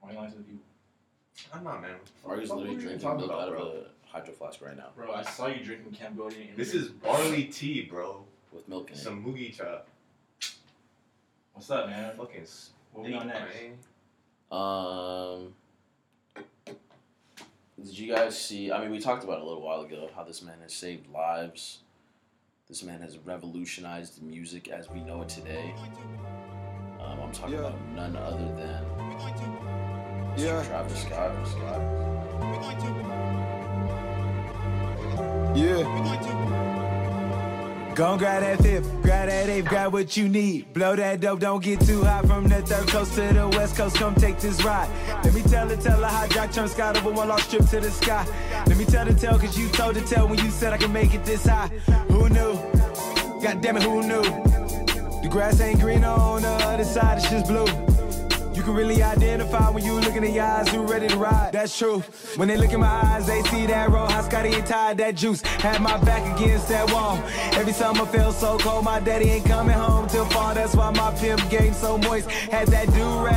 Why you lying to the people? I'm not, man. Marcus What literally are you drinking talking milk about, out of bro? a hydro flask right now Bro, I saw you drinking Cambodian. This is barley tea, bro. with milk in it. Some moogie chop. What's up, man? Fucking What we on next? man. Um, did you guys see? I mean, we talked about it a little while ago how this man has saved lives. This man has revolutionized music as we know it today. Um, I'm talking Yeah. about none other than Mr. Yeah. Travis Scott. Scott. Yeah. Gon' grab that fifth, grab that eighth, grab what you need. Blow that dope, don't get too high from the third coast to the west coast. Come take this ride. Let me tell it, tell her how Jack turned Scott over one lost trip to the sky. Let me tell the tell, cause you told the tell when you said I can make it this high. Who knew? God damn it, who knew? The grass ain't green on the other side, it's just blue. You can really identify when you look in the eyes who ready to ride. That's true. When they look in my eyes, they see that roll. How Scotty ain't tied that juice. Had my back against that wall. Every summer felt so cold. My daddy ain't coming home till fall. That's why my pimp game so moist. Had that do rag and.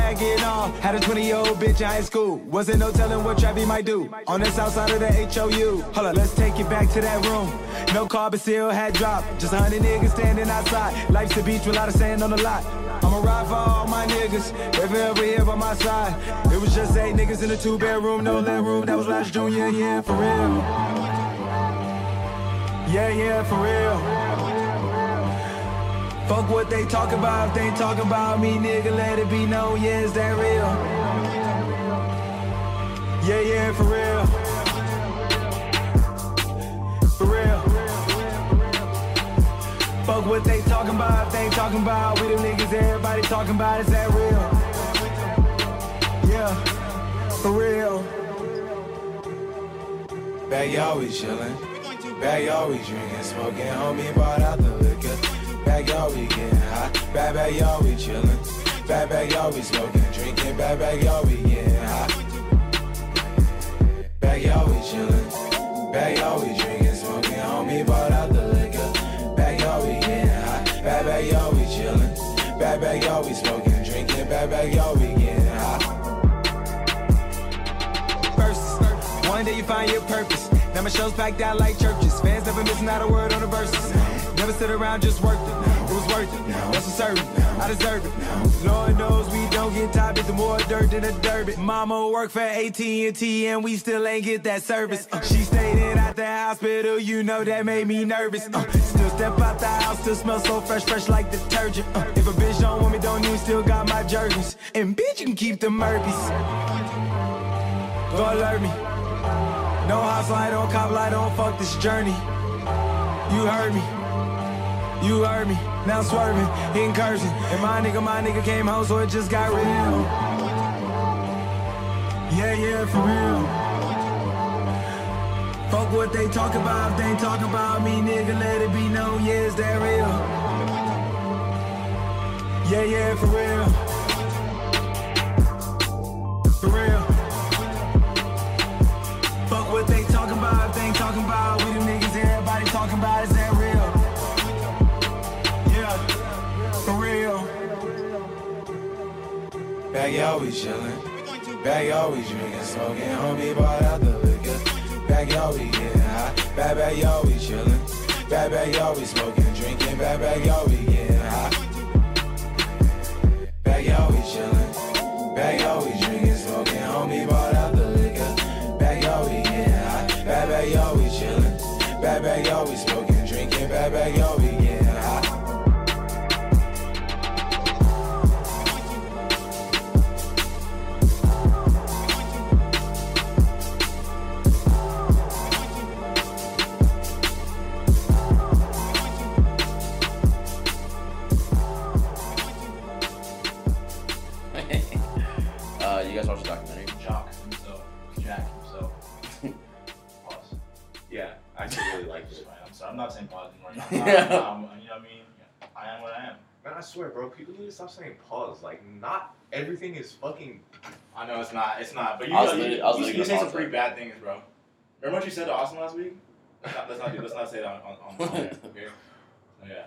I had a 20 year old bitch in high school. Wasn't no telling what Travis might do. On the south side of the HOU. Hold up, let's take it back to that room. No car, but still had dropped. Just a hundred niggas standing outside. Life's a beach with a lot of sand on the lot. I'ma ride for all my niggas. They ever here by my side. It was just eight niggas in a two bedroom, no living room. That was last Junior, yeah, for real. Yeah, yeah, for real. Fuck what they talk about. If they talking about me, nigga, let it be known. Yeah, is that real? Yeah, yeah, for real. For real. Fuck what they talking about, if they talking about. We the niggas everybody talking about, is that real? Yeah, for real. Bag we chillin'. Bag always drinking, smoking. Homie bought out the Bag always getting high. Bag bag always chillin'. Bag bag always smoking, drinking. Bag bag always getting high. Bag we chillin'. Bag always drinking, smoking. Homie bought out the liquor. Bag always getting high. Bag bag always chillin'. Bag bag always smoking, drinking. Bag bag always getting high. Verses. One day you find your purpose. Now my shows packed out like churches. Fans never missing out a word on the verses. Never sit around, just worked it. It was worth it. That's a service. I deserve it. Lord knows we don't get tired, but the more dirt than a derby. Mama work for AT&T and we still ain't get that service. Uh, she stayed in at the hospital, you know that made me nervous. Uh, still step out the house, still smell so fresh, fresh like detergent. Uh, if a bitch don't want me, don't need, still got my jerseys. And bitch, you can keep the Murphys. Go alert me. No house light on, cop light on, fuck this journey. You heard me. You heard me. Now swerving, hitting curves. And my nigga, my nigga came home, so it just got real. Yeah, yeah, for real. Fuck what they talk about, if they ain't about me, nigga, let it be known, yeah, is that real? Yeah, yeah, for real. For real. If they ain't talking about, we the niggas everybody talking about, is that real? Yeah, for real. Bag always chillin'. Bag always drinking, smoking. Homie bought out the liquor. Bag always getting high. Bag bag always chillin'. Bag bag always smoking, drinking. Bag bag always getting high. Bag always chillin'. Always pause anymore. I'm not, I'm, you know what I mean? I am what I am. Man, I swear, bro, people need to stop saying pause. Like, not everything is fucking. I know it's not. It's not. But you, I was you, literally- I was you, you say some pretty bad things, bro. Remember what you said to Austin last week? Let's not, let's not, do, let's not say that on, on, on, on air, [laughs] okay? Oh, yeah.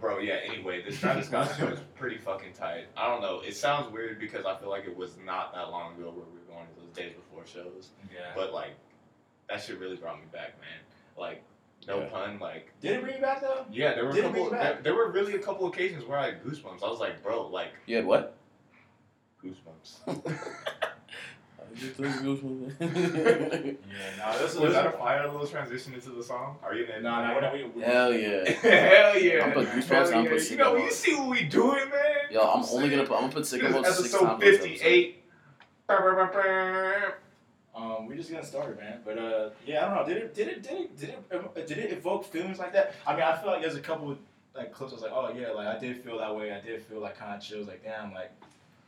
Bro, yeah, anyway, this Travis Scott show is pretty fucking tight. I don't know. It sounds weird because I feel like it was not that long ago where we were going to those days before shows. Yeah. But, like, that shit really brought me back, man. Like, no Yeah. pun, like, Did it bring you back though? yeah, there were a Did it couple. bring you There, back? there were really a couple occasions where I had goosebumps. I was like, bro, like You had what? goosebumps. [laughs] [laughs] Yeah, no, this is Was that a fire little transition into the song? Are you in No, no, we're we, we, Hell yeah. [laughs] Hell yeah! I'm put goosebumps, Hell I'm yeah. put You know, you see what we doing, man. Yo, I'm only gonna put. I'm gonna put sicko mode six episode times. this episode. 58. Um, we just getting started, man. But uh, yeah, I don't know. Did it, did it, did it, did it, did it evoke feelings like that? I mean, I feel like there's a couple of, like clips. I was like, oh yeah, like I did feel that way. I did feel like kind of chills. Like damn, like,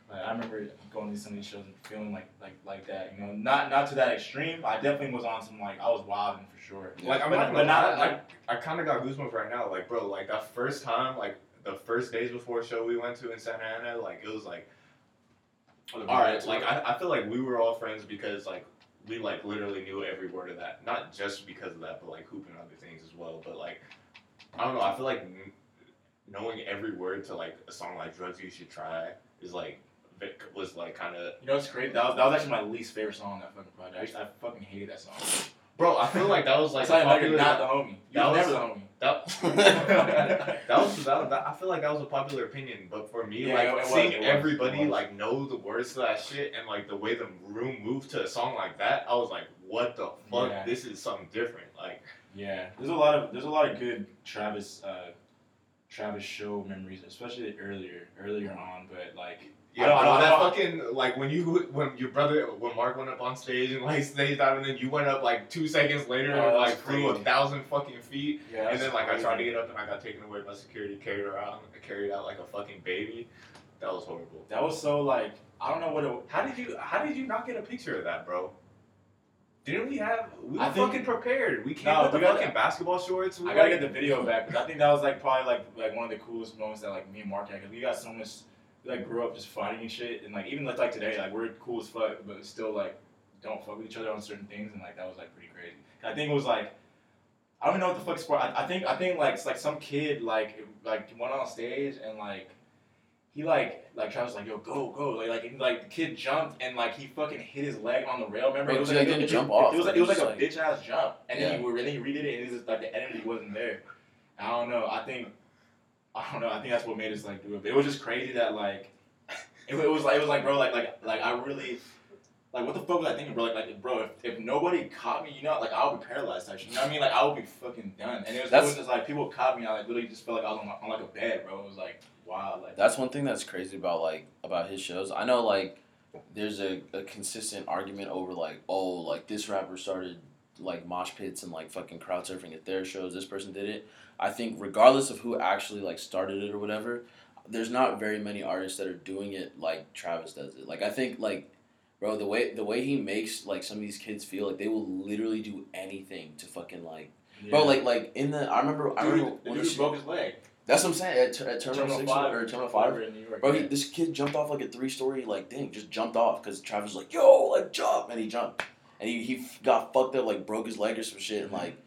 like I remember going to some of these shows and feeling like like like that. You know, not not to that extreme. I definitely was on some like I was wilding for sure. Like I'm but, not, but not I, like I, I kind of got goosebumps right now. Like, bro, like that first time, like the first days before show we went to in Santa Ana, like it was like, all right, like I, I feel like we were all friends because like we like literally knew every word of that. Not just because of that, but like hooping other things as well. But like, I don't know. I feel like n- knowing every word to like a song like "Drugs You Should Try" is like was like kind of You know what's crazy? That was, that was actually my least favorite song on that fucking project. I, used, I fucking hated that song. bro. I feel like that was like That's I know a you're not the homie. that You're was- never the homie. That, [laughs] [laughs] that was that, that, I feel like that was a popular opinion, but for me, Yeah, like was, seeing was, everybody it was. like know the words to that shit and like the way the room moved to a song like that, I was like, what the fuck? Yeah. This is something different. Like, Yeah, there's a lot of there's a lot of good Travis uh, Travis show memories, especially earlier earlier on. But like, yeah, I don't, I don't, that fucking like when you when your brother when Mark went up on stage and like stage dive and then you went up like two seconds later Oh, and like flew a thousand fucking feet. Yeah, and then like I tried to get up and I got taken away by security, carried around, carried out like a fucking baby. That was horrible. that was so like I don't know what it. How did you how did you not get a picture of that, bro? Didn't we have we were I think- fucking prepared. We came No, with we the got- fucking basketball shorts. We I gotta get the video back because I think that was like probably like like one of the coolest moments that like me and Mark had because we got so much like grew up just fighting and shit and like even like, like today like we're cool as fuck but still like don't fuck with each other on certain things and like that was like pretty crazy. I think it was like I don't even know what the fuck sport. I, I think I think like it's like some kid like like went on stage and like he like like Travis was like yo go go like like and, like the kid jumped and like he fucking hit his leg on the rail. Remember it was like didn't it- jump off, It was like it was like a bitch ass jump and then he really redid it and it was like the energy wasn't there. I don't know. I think I don't know. I think that's what made us like do it. But it was just crazy that like [laughs] it, it was like it was like bro like like like I really like what the fuck was I thinking, bro? Like, like bro, if, if nobody caught me, you know, like I would be paralyzed shit. You know what I mean? Like I would be fucking done. And it was, it was just like people caught me, I like literally just felt like I was on, my, on like a bed, bro. It was like wow, like That's one thing that's crazy about like about his shows. I know like there's a, a consistent argument over like oh like this rapper started like mosh pits and like fucking crowd surfing at their shows. This person did it. I think regardless of who actually like started it or whatever, there's not very many artists that are doing it like Travis does it. Like I think like bro the way the way he makes like some of these kids feel like they will literally do anything to fucking like bro like like in the I remember I remember the when dude broke his leg. that's what I'm saying at, at Terminal, Terminal Six Five or Terminal Five. in New York. Bro, he, this kid jumped off like a three story like thing, just jumped off because Travis was like, "Yo, like jump," and he jumped, and he, he got fucked up, like broke his leg or some shit, and like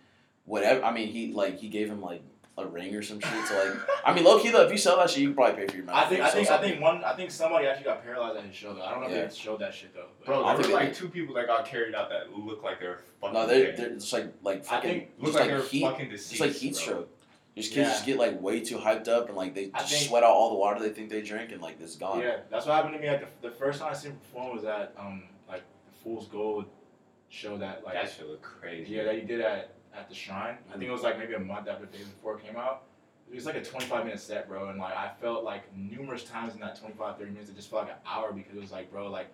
whatever. I mean, he like he gave him like a ring or some shit. So like, I mean, low key though, if you sell that shit, you can probably pay for your mouth. I think I think I think one I think somebody actually got paralyzed at his show though. I don't know Yeah. if they showed that shit though. but- Bro, I there think were like did. two people that got carried out that looked like they're fucking no, they're they're just like like I fucking think- just like like, they were heat, fucking just like heat bro. stroke. These kids Yeah. just get like way too hyped up and like they just think- sweat out all the water they think they drink and like it's gone. Yeah, that's what happened to me. Like the, the first time I seen him perform was at um like Fool's Gold show that like that shit looked crazy. yeah that he did at at the Shrine. I think it was like maybe a month after day before came out. It was like a 25 minute set, bro, and like I felt like numerous times in that 25 30 minutes it just felt like an hour because it was like, bro, like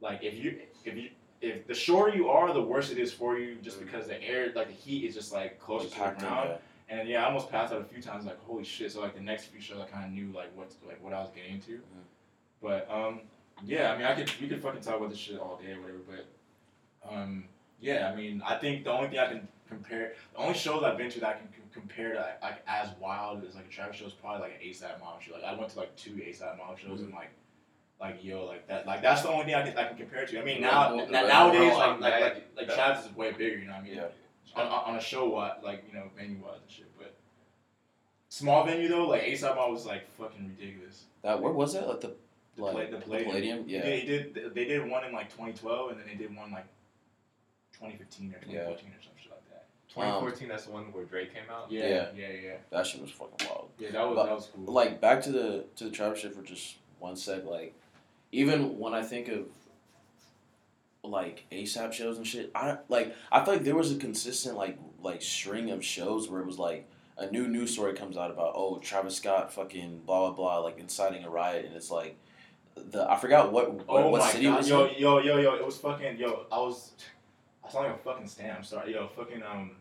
like if you if you if the shorter you are, the worse it is for you, just because the air like the heat is just like close to the ground. And yeah, I almost passed out a few times. Like holy shit! So like the next few shows, I kind of knew like what like what I was getting into. Mm-hmm. But um, yeah, I mean, I could we could fucking talk about this shit all day or whatever. But um, yeah, I mean, I think the only thing I can compare, the only shows I've been to that I can c- compare to like, as wild as like a Travis show is probably like an ASAP Mob show. Like I went to like two ASAP Mob shows and like. Like yo, like that, like that's the only thing I can I can compare it to. I mean, now Well, na- nowadays, like like like, like Travis is way bigger. You know what I mean? Yeah. on, on a show what like you know venue wise and shit. But small venue though, like ASAP Mob was like fucking ridiculous. That where was it? Like the The, like the Palladium. Palladium? Yeah. They did they did one in like 2012 and then they did one like 2015 or 2014 or some shit like that. 2014, that's the one where Drake came out. Yeah, Yeah. yeah, yeah. That shit was fucking wild. Yeah, that was But, that was cool. Like back to the to the Travis shit for just one sec. Like even when I think of like ASAP shows and shit, I like I feel like there was a consistent like like string of shows where it was like a new news story comes out about oh Travis Scott fucking blah blah blah like inciting a riot and it's like the I forgot what what, Oh what my city god, was yo, in. yo, yo, yo! It was fucking, yo. I was, I like a fucking stan. I'm sorry, yo. Fucking um,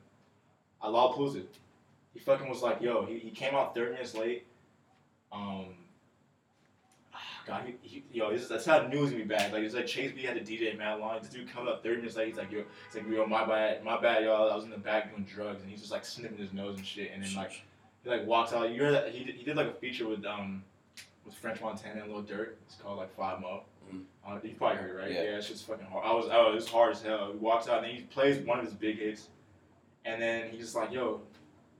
Lollapalooza. He fucking was like, yo. He, he came out 30 minutes late. Um, [sighs] God, he, he yo, this is, that's how the news gonna be bad. Like it's like Chase B had the DJ Mad Line. This dude comes up 30 minutes late. He's like, yo, it's like, yo, my bad, my bad, yo. I was in the back doing drugs, and he's just like sniffing his nose and shit. And then like, he like walks out. You heard that he did, he did like a feature with um with French Montana and Lil Durk. It's called like Five Mo. Mm. Uh, you probably heard it, right? Yeah. Yeah, it's just fucking hard. I was, oh, it's hard as hell. He walks out and he plays one of his big hits, and then he's just like, yo,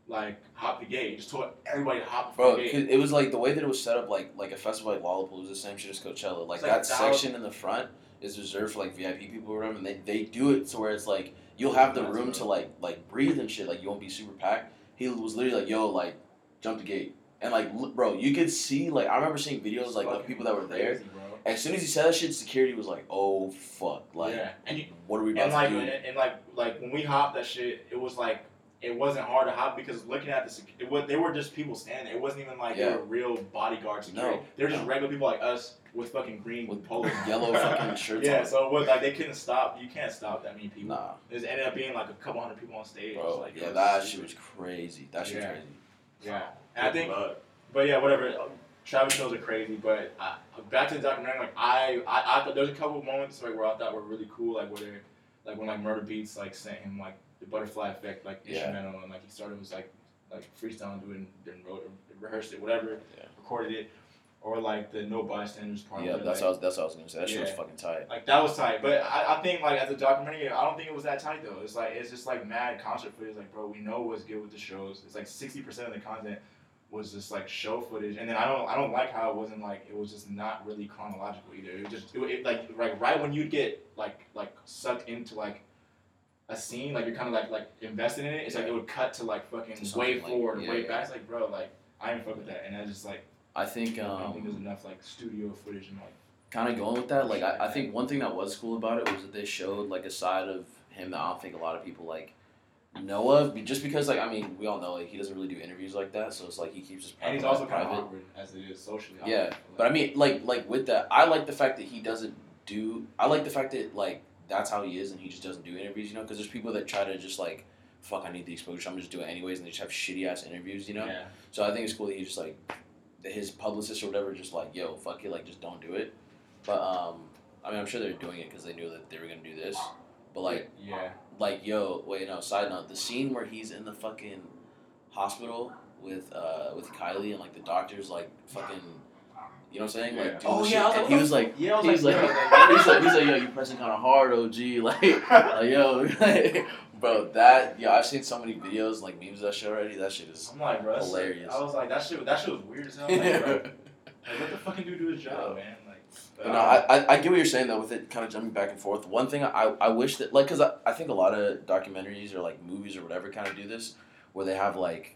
like hop the gate. He just told everybody to hop the Bro, gate. 'cause it was like the way that it was set up, like like a festival like Lollapalooza, The same shit as Coachella. Like like that section in the front is reserved for like VIP people or whatever, and they, they do it to where it's like you'll have the room to like like breathe and shit. Like you won't be super packed. He was literally like, "Yo, like jump the gate," and like bro, you could see like I remember seeing videos like of people that were there. Bro. As soon as he said that shit, security was like, "Oh fuck!" Like, yeah, and you, what are we about and like to do? and, and like like when we hopped that shit, it was like it wasn't hard to hop because looking at the sec- it was they were just people standing. It wasn't even like they were real bodyguard security. No, they were just no. regular people like us with fucking green With polos, [laughs] yellow [laughs] fucking shirts Yeah, on. so it was like they couldn't stop. You can't stop that many people. Nah, It ended up being like a couple hundred people on stage. It was bro, like, yeah, that shit was crazy. That shit was Yeah. crazy. Yeah, and I think, but yeah, whatever. Travis shows are crazy, but uh, back to the documentary. Like I, I, I thought there's a couple of moments like where I thought were really cool, like where, like when like Murda Beatz like sent him like the butterfly effect like Yeah. instrumental, and like he started was like like freestyling, doing, then wrote, it, rehearsed it, whatever, Yeah. recorded it, or like the no bystanders part. Yeah, that's like, what I was, that's what I was gonna say. That shit was fucking tight. like that was tight, but I, I think like as a documentary, I don't think it was that tight though. It's like it's just like mad concert footage. Like bro, we know what's good with the shows. It's like sixty percent of the content was just like show footage, and then I don't I don't like how it wasn't like it was just not really chronological either. It was just it, it, like like right when you'd get like like sucked into like a scene, like you're kind of like like invested in it. It's like it would cut to like fucking To way like- forward, yeah, way yeah. back. It's like bro, like I didn't fuck with that, and I just like I think I don't think there's um, enough like studio footage and like. kind of going with that. Like I, I think one thing that was cool about it was that they showed like a side of him that I don't think a lot of people like know of. Just because like I mean we all know like he doesn't really do interviews like that, so it's like he keeps his And he's also kind of awkward as it is socially. Yeah, But I mean, like, like with that, I like the fact that he doesn't do. I like the fact that like that's how he is, and he just doesn't do interviews. You know, because there's people that try to just like, fuck, I need the exposure. I'm just doing it anyways, and they just have shitty ass interviews. You know. Yeah. So I think it's cool that he's just like, that his publicist or whatever, just like, yo, fuck it, like, just don't do it. But um, I mean, I'm sure they're doing it because they knew that they were gonna do this. But like, Yeah. Like, yo, wait, no. Side note: the scene where he's in the fucking hospital with uh with Kylie and like the doctors like fucking. You know what I'm saying? Like, Yeah. doing Oh, yeah, I was shit. like, And he was like. Yeah, I was he was like, like, yeah, [laughs] he's like, he's like, yo, you pressing kind of hard, OG, [laughs] like, like, yo, like, [laughs] bro, that, yo, I've seen so many videos, like memes of that shit already. That shit is I'm like, bro, hilarious. I was like, that shit. That shit was weird as hell. Like, bro, like, let the fucking dude do his job, man. But no, I, I, I get what you're saying though with it kind of jumping back and forth. One thing I, I wish that like because I, I think a lot of documentaries or like movies or whatever kind of do this where they have like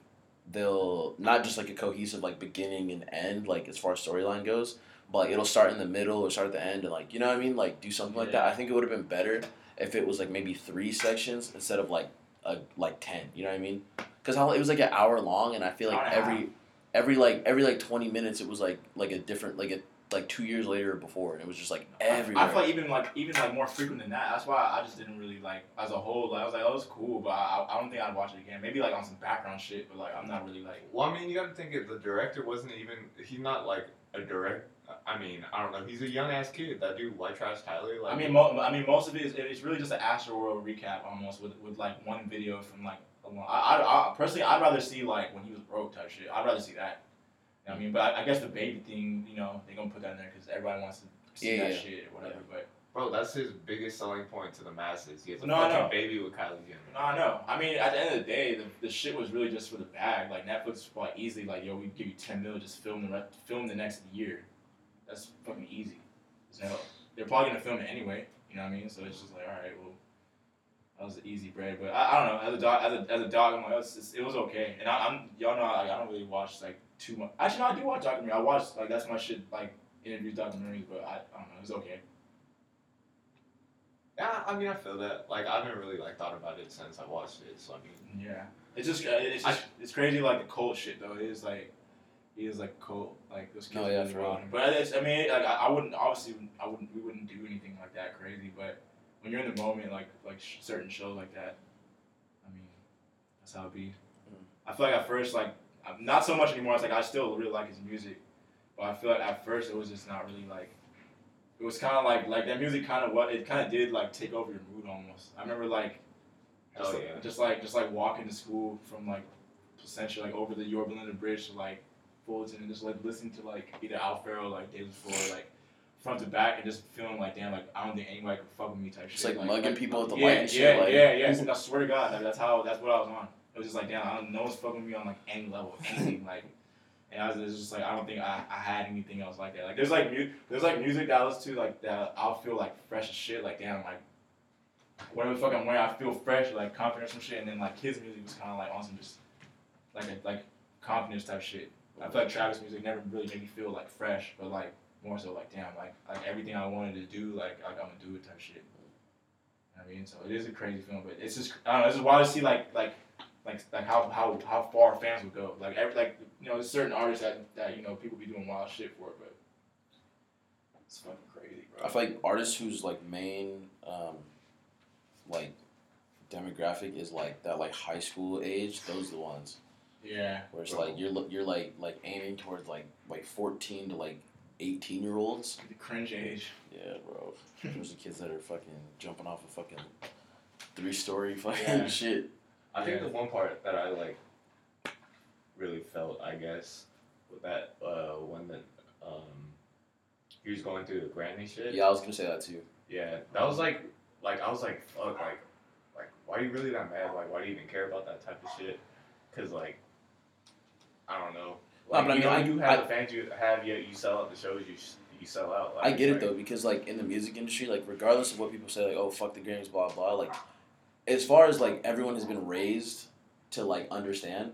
they'll not just like a cohesive like beginning and end like as far as storyline goes, but like it'll start in the middle or start at the end and like you know what I mean like do something like that. I think it would have been better if it was like maybe three sections instead of like a like ten. You know what I mean? Because how it was like an hour long and I feel like Hour and a half. every every like every like twenty minutes it was like like a different like a like two years later or before and it was just like everywhere. I feel like even like even like more frequent than that. That's why I just didn't really like as a whole. Like, I was like, oh, it's cool, but I, I don't think I'd watch it again. Maybe like on some background shit, but like I'm not really like. Well, I mean, you got to think it. The director wasn't even. He's not like a direct. I mean, I don't know. He's a young ass kid. That dude, White Trash Tyler. Like, I mean, mo- I mean, most of it is it's really just an Astroworld recap almost with, with like one video from like. I, I, I personally I'd rather see like when he was broke type shit. I'd rather see that. You know what I mean, but I, I guess the baby thing, you know, they gonna put that in there because everybody wants to see Yeah, that yeah. shit or whatever. But Bro, that's his biggest selling point to the masses. He has a No, I fucking know. baby with Kylie Jenner. No, I know. I mean, at the end of the day, the, the shit was really just for the bag. Like Netflix was like easily like, yo, we give you ten mil, just film the rest, film the next year. That's fucking easy. So they're probably gonna film it anyway. You know what I mean? So it's just like, all right, well, that was the easy bread. But I, I don't know. As a dog, as a, as a dog, I'm like, oh, it's, it's, it was okay. And I, I'm y'all know like, I don't really watch like too much. Actually, no, I do watch documentary. I watch like that's my shit like interviews, documentaries. But I, I don't know. It's okay. Yeah, I mean, I feel that. Like, I haven't really like thought about it since I watched it. So I mean, Yeah, it's just it's just it's crazy like the cult shit though. It is like he is like cult like those kids. No, are yeah, really for wild. real. But it's, I mean, like I, I wouldn't obviously I wouldn't we wouldn't do anything like that crazy. But when you're in the moment, like like sh- certain shows like that, I mean, that's how it be. Mm. I feel like at first like I'm not so much anymore. It's like I still really like his music, but I feel like at first it was just not really like. It was kind of like like that music kind of what it kind of did like take over your mood almost. I remember like just, Hell like, just like just like walking to school from like essentially like over the Yorba Linda Bridge to like Fullerton and just like listening to like either Owl Pharaoh like David Floor like front to back and just feeling like damn like I don't think anybody could fuck with me type Just, shit. like, mugging people at the yeah, light and yeah, shit, like- yeah, yeah. [laughs] I swear to God, like, that's how that's what I was on. Was just like damn, I don't, no one's fucking with me on like any level, anything [laughs] like. And I was, was just like I don't think I, I had anything else like that. Like there's like mu- there's like music that I listen to like that I'll feel like fresh as shit. Like damn, like whatever the fuck I'm wearing, I feel fresh, like confident or some shit. And then like his music was kind of like on some just like a, like confidence type shit. I feel like Travis music never really made me feel like fresh, but like more so like damn, like like everything I wanted to do, like, like I'm gonna do it type shit. You know I mean, so it is a crazy film, but it's just I don't know. It's just wild to see like like like like how how how far fans would go. Like every like you know, there's certain artists that that you know people be doing wild shit for, but it's fucking crazy, bro. I feel like artists whose like main um, like demographic is like that like high school age. Those are the ones yeah, where it's like you're you're like like aiming towards like like fourteen to like eighteen year olds. the cringe age. Yeah, bro. There's the kids that are fucking jumping off a fucking three story fucking Yeah. shit. I think Yeah. the one part that I like really felt, I guess, with that uh, when the um, he was going through the Grammy shit. Yeah, I was gonna say that too. Yeah, that was like, like I was like, fuck, like, like why are you really that mad? Like, why do you even care about that type of shit? Cause like, I don't know. No, Like, but I mean, know, I- you have I- the fans you have, yet you sell out the shows you you sell out. Like, I get it like, though because like in the music industry, like regardless of what people say, like oh fuck the Grammys, blah blah. Like as far as like everyone has been raised to like understand,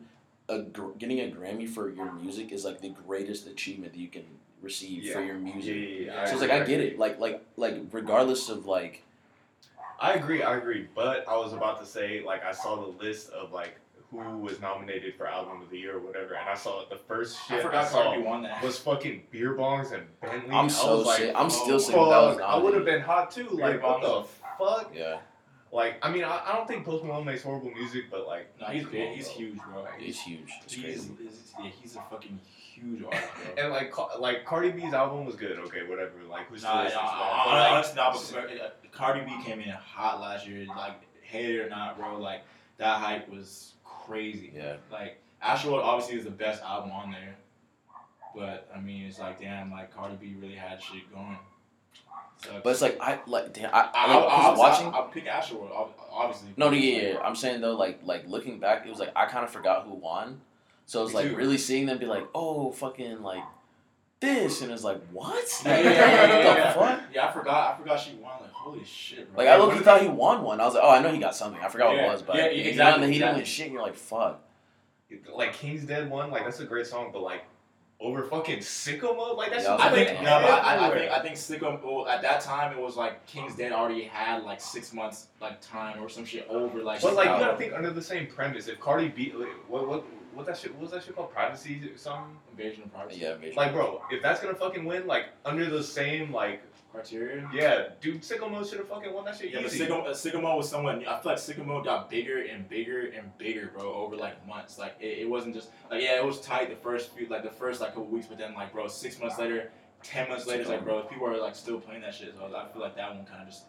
a gr- getting a Grammy for your music is like the greatest achievement that you can receive for your music. yeah, yeah, So it's agree, like I get it, like like like regardless of like I agree, I agree. But I was about to say, like, I saw the list of like who was nominated for album of the year or whatever, and I saw the first I shit I, forgot saw won that. was fucking beer bongs and Bentley. I'm I so was like, sick. I'm still oh, sick that was fuck, I would have been hot too. Like, what the fuck? yeah, Like, I mean, I, I don't think Post Malone makes horrible music, but like, No, he's come big. He's huge, bro. he's huge. It's He's, crazy. is- yeah, he's a fucking huge artist, bro. [laughs] And like, Ca- like Cardi B's album was good. Okay, whatever. Like, who's Nah, this? nah, that? hon- But, like, honestly, nah, but uh, Cardi B came in hot last year. Like, hate it or not, bro. Like, that hype was crazy. Yeah. Like, Astroworld obviously is the best album on there. But, I mean, it's like, damn, like, Cardi B really had shit going. So, But it's like I like damn, I, I, I, I, I, I, watching. I'll pick Astroworld, ob- obviously. No, no, yeah, yeah, yeah. I'm saying though, like, like looking back, it was like I kind of forgot who won. So it's Me like too. really seeing them be like, oh, fucking like this, and it's like what? Yeah, Like, yeah, yeah, yeah, [laughs] what yeah, the yeah. fuck? Yeah, I forgot. I forgot she won. Like, holy shit, bro. Like I looked, thought he won one. I was like, oh, I know he got something. I forgot what Yeah, it was, but yeah, you know, exactly, and he didn't win exactly. shit. And you're like, fuck. like King's Dead one. Like, that's a great song, but like, over fucking Sicko Mode, like that's. Yeah, I was I think no, but I, I, I think I think Sicko. Well, at that time, it was like King's Dead already had like six months like time or some shit over like. But like, you gotta uh, think under the same premise. If Cardi B, like, what what what that shit? What was that shit called? Privacy or something? invasion of privacy. Yeah, Invasion. Like, bro, if that's gonna fucking win, like under the same like, Criteria. yeah, dude, Sicko Mode should have fucking won that shit Yeah, but easy. Sicko, uh, Sicko Mode was somewhat. I feel like Sicko Mode got bigger and bigger and bigger, bro, over like months. Like it, it wasn't just like yeah, it was tight the first few, like the first like couple weeks, but then like bro, six months later, ten months later, it's like bro, people are like still playing that shit. So I feel like that one kind of just,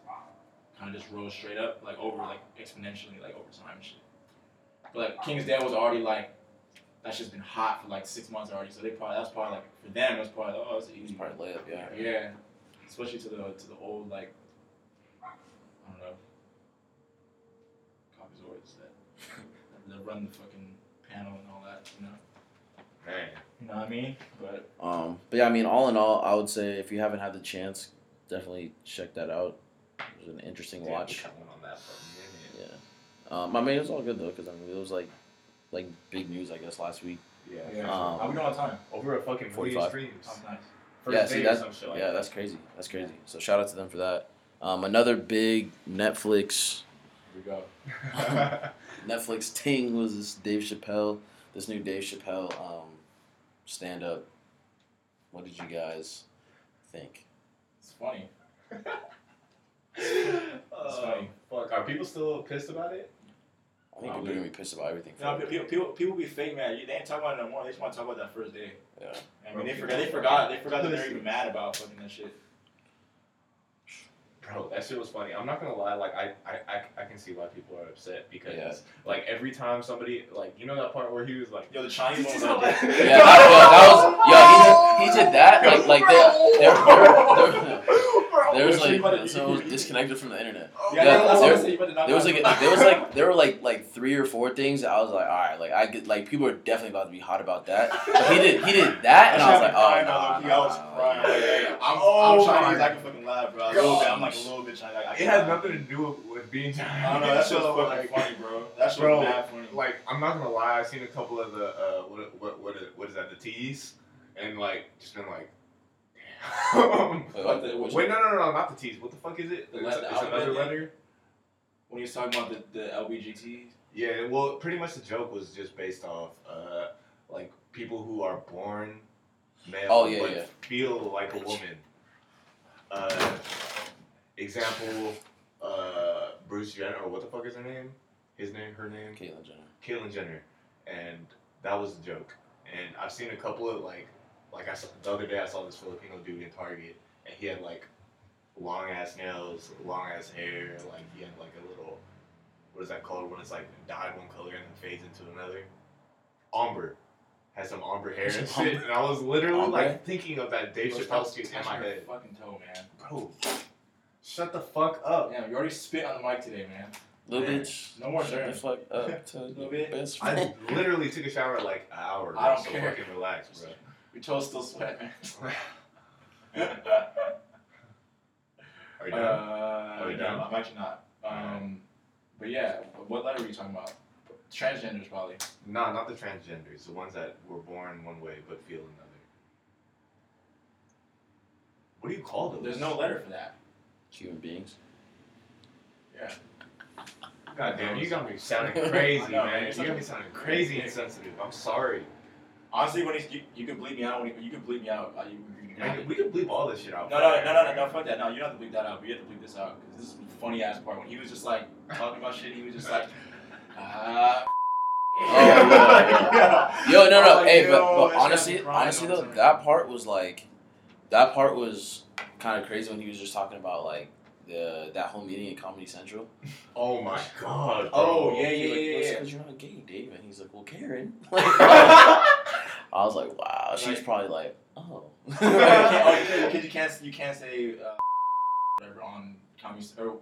kind of just rose straight up, like over like exponentially, like over time and shit. But like King's Dead was already like. That's just been hot for like six months already, so they probably that's probably like for them it was probably like, oh it's It's easy. probably layup, yeah. Yeah, especially to the to the old like I don't know commissars that that run the fucking panel and all that, you know. Man. You know what I mean? But um, but yeah, I mean, all in all, I would say if you haven't had the chance, definitely check that out. It was an interesting watch. Yeah. Um, I mean, it was all good though, because I mean, it was like, like big news, I guess, last week. Yeah. yeah um, How we doing on time? Over a fucking forty-five. Streams. Oh, nice. First yeah, day see or that's some shit like yeah, that. that's crazy. That's crazy. So shout out to them for that. Um, another big Netflix Here we go. [laughs] Netflix ting was this Dave Chappelle, this new Dave Chappelle um, stand up. What did you guys think? It's funny. Oh, funny. Fuck. Are people still pissed about it? I think people are gonna be pissed about everything. You know, people, people, people be fake mad. You- They ain't talking about it no more. They just want to talk about that first day. Yeah. I mean, they forgot. They forgot. They forgot that they're even mad about fucking that shit. Bro, that shit was funny. I'm not gonna lie, like I, I, I, I can see why people are upset because Yeah. like every time somebody like you know that part where he was like Yo, the Chinese one Yeah, like, Yeah, that, that was yo. He did, he did that like like they, [laughs] there, there, there, there was like so was disconnected from the internet. Yeah, Yeah, that's what I there- said. You. There was like there was like there were like like three or four things that I was like, all right, like I get like people are definitely about to be hot about that. But he did he did that, and I was like, oh crying, no, I was no, crying. no. Like, hey, I'm, Oh I'm Chinese. my I can fucking laugh, bro. A little. I'm like a little bit Chinese. Like, I it has had nothing to do with, with being Chinese. I don't know. That shit So, fucking like, funny, bro. That shit Bro, was mad funny. like I'm not gonna lie, I've seen a couple of the uh what what what is, what is that the teas and like just been like. [laughs] What the- Wait, no, no, no, no, not the teas. What the fuck is it? The It's, letter- it's another letter. when he was talking about the, the LBGT. Yeah, well, pretty much the joke was just based off uh like people who are born male Oh, yeah, but yeah. feel like a woman. Uh, example, uh, Bruce Jenner, or what the fuck is her name? His name, her name, Caitlyn Jenner. Caitlyn Jenner, and that was the joke. And I've seen a couple of like, like I saw the other day I saw this Filipino dude in Target, and he had like long ass nails, long ass hair, like he had like a little, what is that called when it's like dyed one color and then fades into another? Ombre. Had some ombre hair and shit, and I was literally Ombre? like thinking of that Dave Bro, Chappelle stop skit in touching my head. Fucking toe, man. Bro, shut the fuck up. Damn, you already spit on the mic today, man. Little Man. bitch. No more Shut the sharing. fuck up [laughs] to Little your bit. best I literally took a shower like an hour ago, I don't so care. fucking relax, bro. Your toes still sweat, man. Are you uh, done? we no. I'm actually not. Um, but yeah, what letter are you talking about? Transgenders, probably. No, not the transgenders. The ones that were born one way but feel another. What do you call those? There's no letter for that. Human beings. Yeah. God damn, you got me sounding [laughs] crazy, I know, man. man. You got me sounding crazy and sensitive. I'm sorry. Honestly, when he's, you, you can bleep me out. When you, you can bleep me out. Uh, you, you, you, Man, we can bleep all this shit out. No, no, no, no, no, no, fuck that. No, you don't have to bleep that out, but you have to bleep this out. Because this is the funny ass part. When he was just like talking about shit, he was just like, ah. [laughs] Oh, yeah, yeah. [laughs] Yo, no, no, was like, hey, but, yo, but that honestly, had me crying honestly though, time. that part was like, that part was kind of crazy when he was just talking about like the that whole meeting at Comedy Central. [laughs] Oh my god. Oh, bro. yeah, He's yeah, like, yeah, "Well, it's yeah. 'cause you're not gay, Dave, and he's like, well, Karen. I was like, wow, she's Like- probably like, oh. [laughs] oh, you can't, oh, you can't, because you can't, you can't say uh, whatever on comedy. Or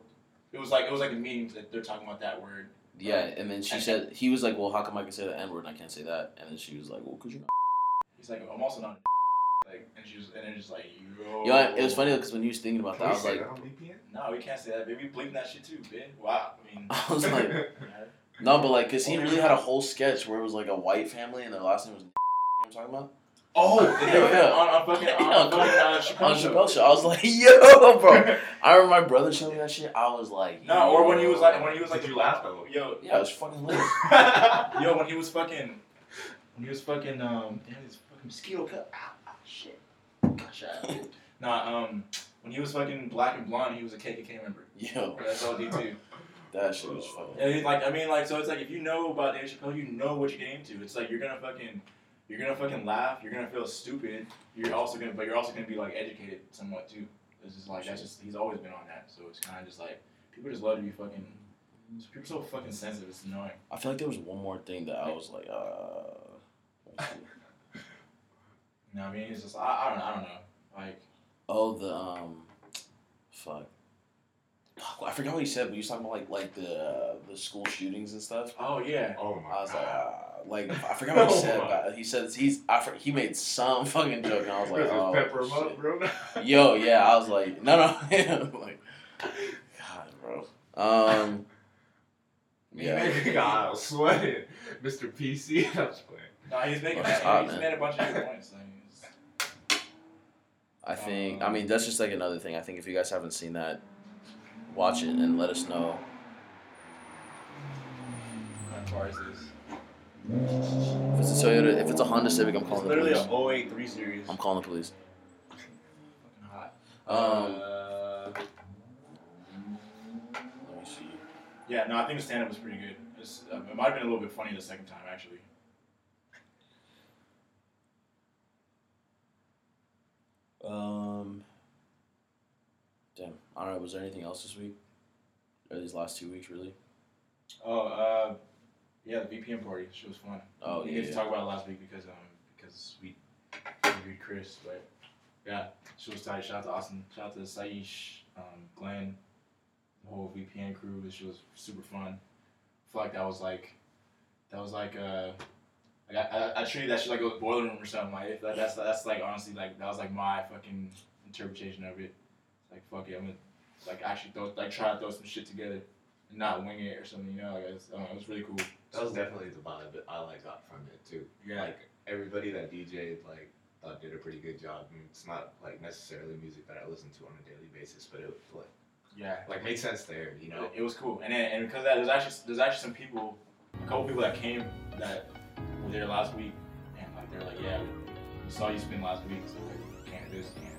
it was like it was like a meeting that they're talking about that word. yeah, and then she And- said he was like, well, how come I can say the N word and I can't say that? And then she was like, well, cause you're not. [laughs] He's like, I'm also not. [laughs] Like, and she was, and it's just like, yo. Yo, it was funny because when he was thinking about Can that, I was like, that on VPN? No, we can't say that, baby. Bleeping that shit too, bitch. Wow. I mean, I was like, no, but like, cause he really had a whole sketch where it was like a white family and their last name was. You know what I'm talking about? oh, Yeah. on, on fucking, on, [laughs] Yeah, on fucking uh, on. Chappelle show. I was like, [laughs] yo, bro. I remember my brother showing me that shit. I was like, No, or when he was like, when he was like, Did like, you laugh though? Yo, yeah, it was fucking lit. [laughs] yo, when he was fucking, when he was fucking, um, damn, his fucking mosquito cut. Ah, ah, shit. Gotcha. nah, um, when he was fucking black and blonde, he was a KKK member. Yo, That's all D too. that shit was fucking. And like, I mean, like, so it's like if you know about Dave Chappelle, you know what you're getting into. It's like you're gonna fucking, you're gonna fucking laugh. You're gonna feel stupid. You're also gonna, but you're also gonna be like educated somewhat too. It's just like that's just he's always been on that. So it's kind of just like people just love to be fucking. People are so fucking sensitive. It's annoying. I feel like there was one more thing that I was like, uh. [laughs] let's. You know I mean? It's just I, I don't I don't know. Like Oh, the um, fuck, fuck. I forgot what he said, but he was talking about like like the uh, the school shootings and stuff. Oh yeah. Oh my I was like, god. uh, like I forgot [laughs] what he Oh said. my. But he said he's I, for- he made some fucking joke, and I was like, oh, pepper him shit. up, bro. [laughs] Yo, yeah, I was like, no, no, [laughs] like, God, bro. Um, yeah, Yeah. God, I was sweating. Mr. PC. I was playing. No, he's making that. hot, he's man. made a bunch of good points. Like, I think. I mean, that's just like another thing. I think if you guys haven't seen that, watch it and let us know. what kind of car is this? If it's a Toyota, if it's a Honda Civic, I'm calling the literally police. a 083 series. I'm calling the police. Fucking hot. Um, Uh, let me see. yeah, no, I think the stand-up was pretty good. It's, um, it might have been a little bit funny the second time, actually. Um, damn. I don't know. Was there anything else this week? Or these last two weeks, really? Oh, uh, yeah, the VPN party. She was fun. Oh, we yeah, didn't get to talk about it last week because um because we interviewed Chris, but yeah, she was tight. Shout out to Austin. Shout out to Saish, um, Glenn, the whole VPN crew. She was super fun. I feel like that was like that was like uh. Like I, I, I treated that shit like it was boiler room or something. Like that, that's that's like honestly like that was like my fucking interpretation of it. Like fuck it, I'm gonna like actually throw like try to throw some shit together and not wing it or something. You know, like I don't know, it was really cool. That was definitely the vibe that I like got from it too. Yeah. Like everybody that DJ'd like thought did a pretty good job. I mean, it's not like necessarily music that I listen to on a daily basis, but it was like Yeah, like made sense there, you know. It, it was cool, and then, and because of that, there's actually there's actually some people, a couple people that came that were there last week, and like they're like, yeah, we saw you spin last week, so like, can't do this, can't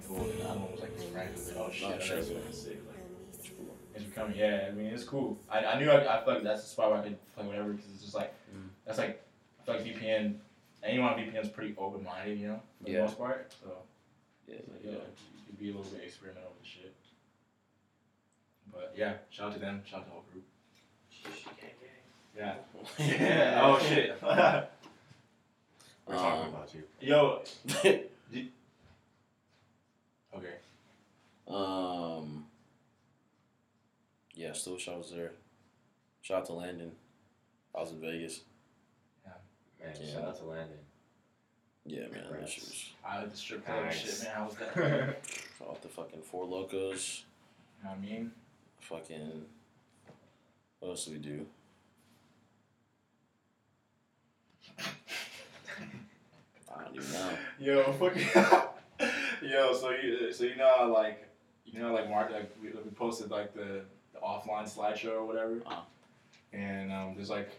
that works at Truman Food, and the other one was like his friend. He was like, oh shit, Oh, that's shit. fucking sick. Like, it's becoming, yeah. I mean, it's cool. I, I knew I, I feel like that's the spot where I could play whatever because it's just like Mm. that's like I feel like VPN. Anyone on VPN is pretty open minded, you know, for Yeah. the most part. So Yeah, like, yeah. yo, you can be a little bit experimental with the shit. But yeah, shout out to them. Shout out to the whole group. Yeah. yeah. [laughs] Oh shit. We're talking Um, about you. Yo. [laughs] okay. Um. Yeah, still wish I was there. Shout out to Landon. I was in Vegas. Yeah, man, Yeah. shout out to Landon. Yeah, man, that shit was. I like the strip club Nice. shit, man. How was that? you know Shout out to fucking Four Lokos. You know what I mean? Fucking. What else do we do? [laughs] I don't even know. Yo, fucking. [laughs] [laughs] Yo, so you so you know how, like you know like Mark like we, we posted like the, the offline slideshow or whatever, Uh-huh. and um, there's like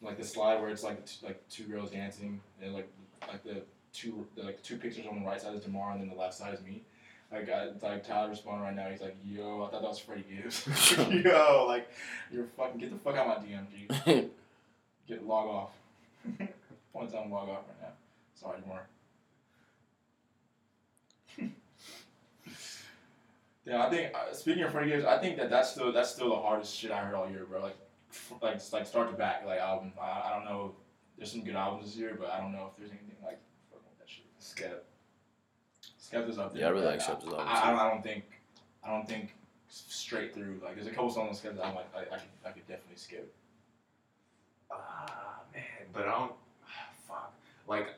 like the slide where it's like t- like two girls dancing and like like the two the, like two pictures on the right side is Demar and then the left side is me. Like I, like Tyler responded right now. He's like, "Yo, I thought that was Freddie Gibbs." [laughs] [laughs] Yo, like you're fucking get the fuck out of my DM, G. Get log off. One time log off right now. Sorry, Demar. Yeah, I think uh, speaking of Freddie Gibbs, I think that that's still that's still the hardest shit I heard all year, bro. Like, f- like like start to back, like album. I, I don't know. There's some good albums this year, but I don't know if there's anything like fucking that shit. Skep. Skepta's up there. Yeah, I really like Skepta's album, I, I, too. don't, I don't think I don't think straight through. Like, there's a couple songs on Skepta's album like I, I could I could definitely skip. Ah, man, but I don't. [sighs] Fuck. Like,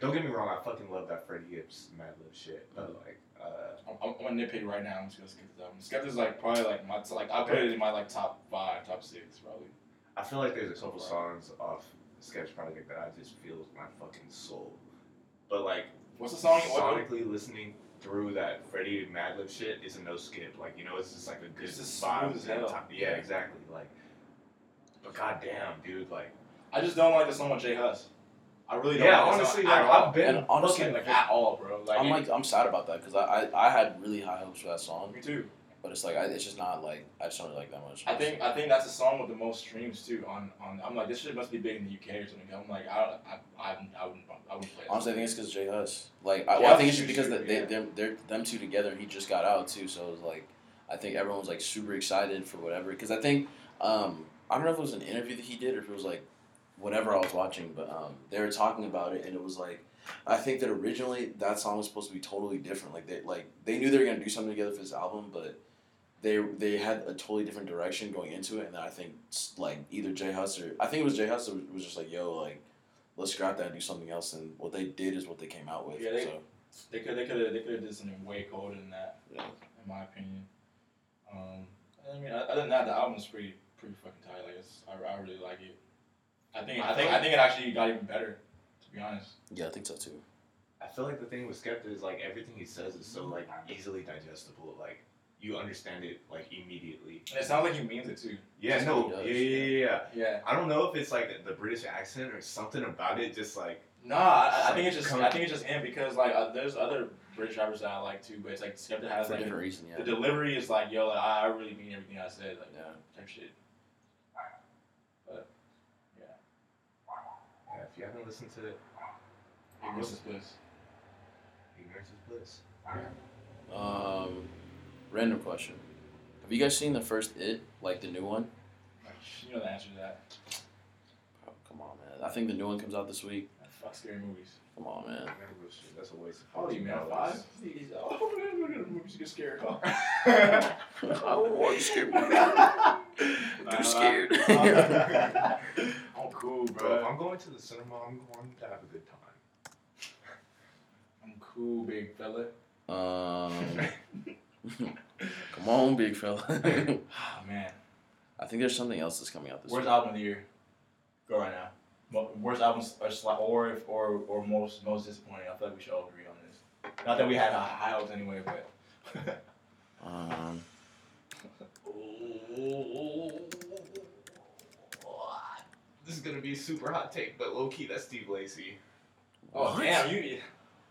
don't get me wrong, I fucking love that Freddie Gibbs Madlib shit, but like, uh, I'm, I'm, gonna nitpick right now. I'm just gonna skip this album. Skepta's like probably like my like I put it in my like top five, top six probably. I feel like there's a couple songs off Sketch Project that I just feel with my fucking soul. But like, What's the song? What- what- Sonically listening through that Freddie Madlib shit is a no skip. Like, you know, it's just like a good It's vibe. as hell. Time- Yeah, exactly. Like, but goddamn, dude, like, I just don't like the song with J Hus. I really don't. Yeah, like honestly, like. I've been And honestly, looking like at all, bro. Like, I'm like I'm sad about that because I, I I had really high hopes for that song. Me too. But it's like I, it's just not like I just don't really like that much. I think I think that's the song with the most streams too. On on I'm like this shit must be big in the UK or something. I'm like I I I, I wouldn't I wouldn't play. it. Honestly, I think it's because J Hus. Like, I, well, I think it's just because super, they yeah. they're, they're them two together, he just got out too. So it was like, I think everyone was like super excited for whatever. Because I think um, I don't know if it was an interview that he did or if it was like whatever I was watching, but um, they were talking about it, and it was like, I think that originally that song was supposed to be totally different. Like they like they knew they were gonna do something together for this album, but they they had a totally different direction going into it, and then I think like either J Hus or I think it was J Hus was, just like, yo, like let's scrap that and do something else, and what they did is what they came out with. Yeah, they- so They could they could have they could have did something way colder than that. Yeah. In my opinion. Um, I mean, other than that, the album's pretty pretty fucking tight. Like it's I, I really like it. I think I think I think it actually got even better. To be honest. yeah, I think so too. I feel like the thing with Skepta is like everything he says is so like easily digestible. Like, you understand it like immediately. And it sounds like he means it too. Yeah, Just no, what yeah, yeah, yeah, yeah. Yeah. I don't know if it's like the British accent or something about it, just like. Nah, I, I like, think it's just come- I think it's just him because like uh, there's other British rappers that I like too, but it's like Skepta has For like different reason, yeah. the delivery is like yo, like, I I really mean everything I said, like Yeah. type shit. But yeah, Yeah, if you haven't listened to it, ignorance is bliss. Ignorance is Bliss. Um, random question: Have you guys seen the first It, like the new one? You know the answer to that. Oh, come on, man! I think the new one comes out this week. Fuck scary movies. Come on, man! That's a waste of How old are you, man? Five? Jeez, Oh, we're gonna movies to get scared. I don't want to scare me. [laughs] Nah, Too scared. [laughs] I'm cool, Bro, if. I'm going to the cinema, I'm going to have a good time. I'm cool, big fella. Um, [laughs] come on, big fella. Ah, man. I think there's something else that's coming out this Worst week. album of the year? Go right now. Mo- Worst albums or sli- or if, or or most most disappointing. I feel like we should all agree on this. Not that we had high high hopes anyway, but. [laughs] Um, This is gonna be a super hot take, but low key, that's Steve Lacy. Oh damn, you.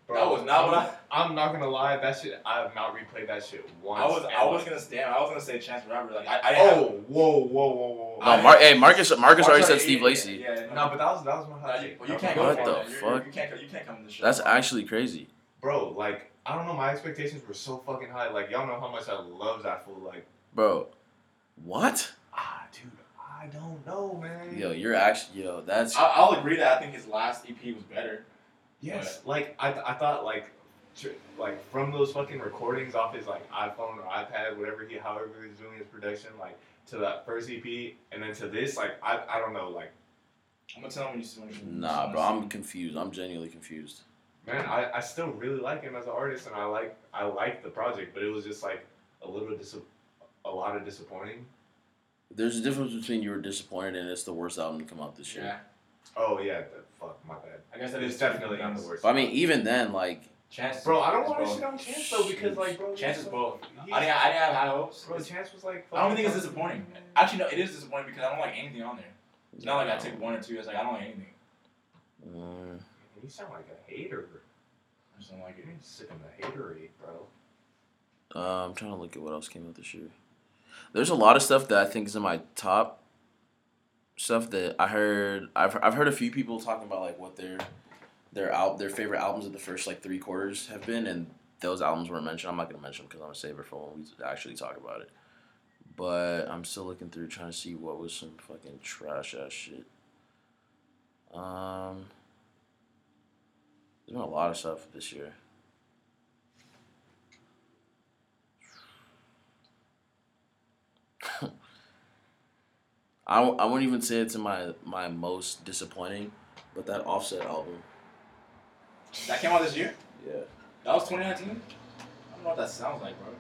Bro, That was not what I- I'm not gonna lie, that shit. I have not replayed that shit once. I was and, I was like- gonna stand. I was gonna say Chance the Rapper. Like I, I didn't Oh, whoa, whoa, whoa, whoa. No, Mar- hey, Marcus. Marcus already Oh, said Steve Lacy. Yeah, yeah, No, but that was that was my hot take. well, you can't was go What for the it. You're- you're- fuck? You can't. You can't come to the show. That's actually crazy. Bro, like I don't know, my expectations were so fucking high. Like y'all know how much I love that fool. Like Bro, what? ah, dude, I don't know, man. Yo, you're actually yo. That's I, I'll agree that I think his last EP was better. Yes, like I, I thought like tr- like from those fucking recordings off his like iPhone or iPad, whatever he however he's doing his production, like to that first EP and then to this, like I, I don't know, like I'm gonna tell him when you see when you. nah, bro. I'm confused. I'm genuinely confused. man, I, I still really like him as an artist and I like I like the project, but it was just like a little dis- a lot of disappointing. There's a difference between you were disappointed and it's the worst album to come out this year. Yeah, Oh yeah, the, fuck my bad. I guess that It's is definitely not the worst. But I mean, even then, like, Chance. Bro, I don't want to both. shit on Chance though because like bro, Chance is both. I didn't. I didn't have high hopes. Bro, Chance was like. I don't think it's fucking- disappointing. Actually, no, it is disappointing because I don't like anything on there. It's not like I take one or two. It's like I don't like anything. mm, You sound like a hater. I just don't like it. You're sick of the haterade, bro. uh, I'm trying to look at what else came out this year. There's a lot of stuff that I think is in my top stuff that I heard. I've I've heard a few people talking about like what their their al- their favorite albums of the first like three quarters have been, and those albums weren't mentioned. I'm not gonna mention them because I'm gonna save it for when we actually talk about it. But I'm still looking through trying to see what was some fucking trash ass shit. Um, there's been a lot of stuff this year. I, w- I wouldn't even say it's in my my most disappointing, but that Offset album, That came out this year. yeah, That was 2019. I don't know what that sounds like, bro.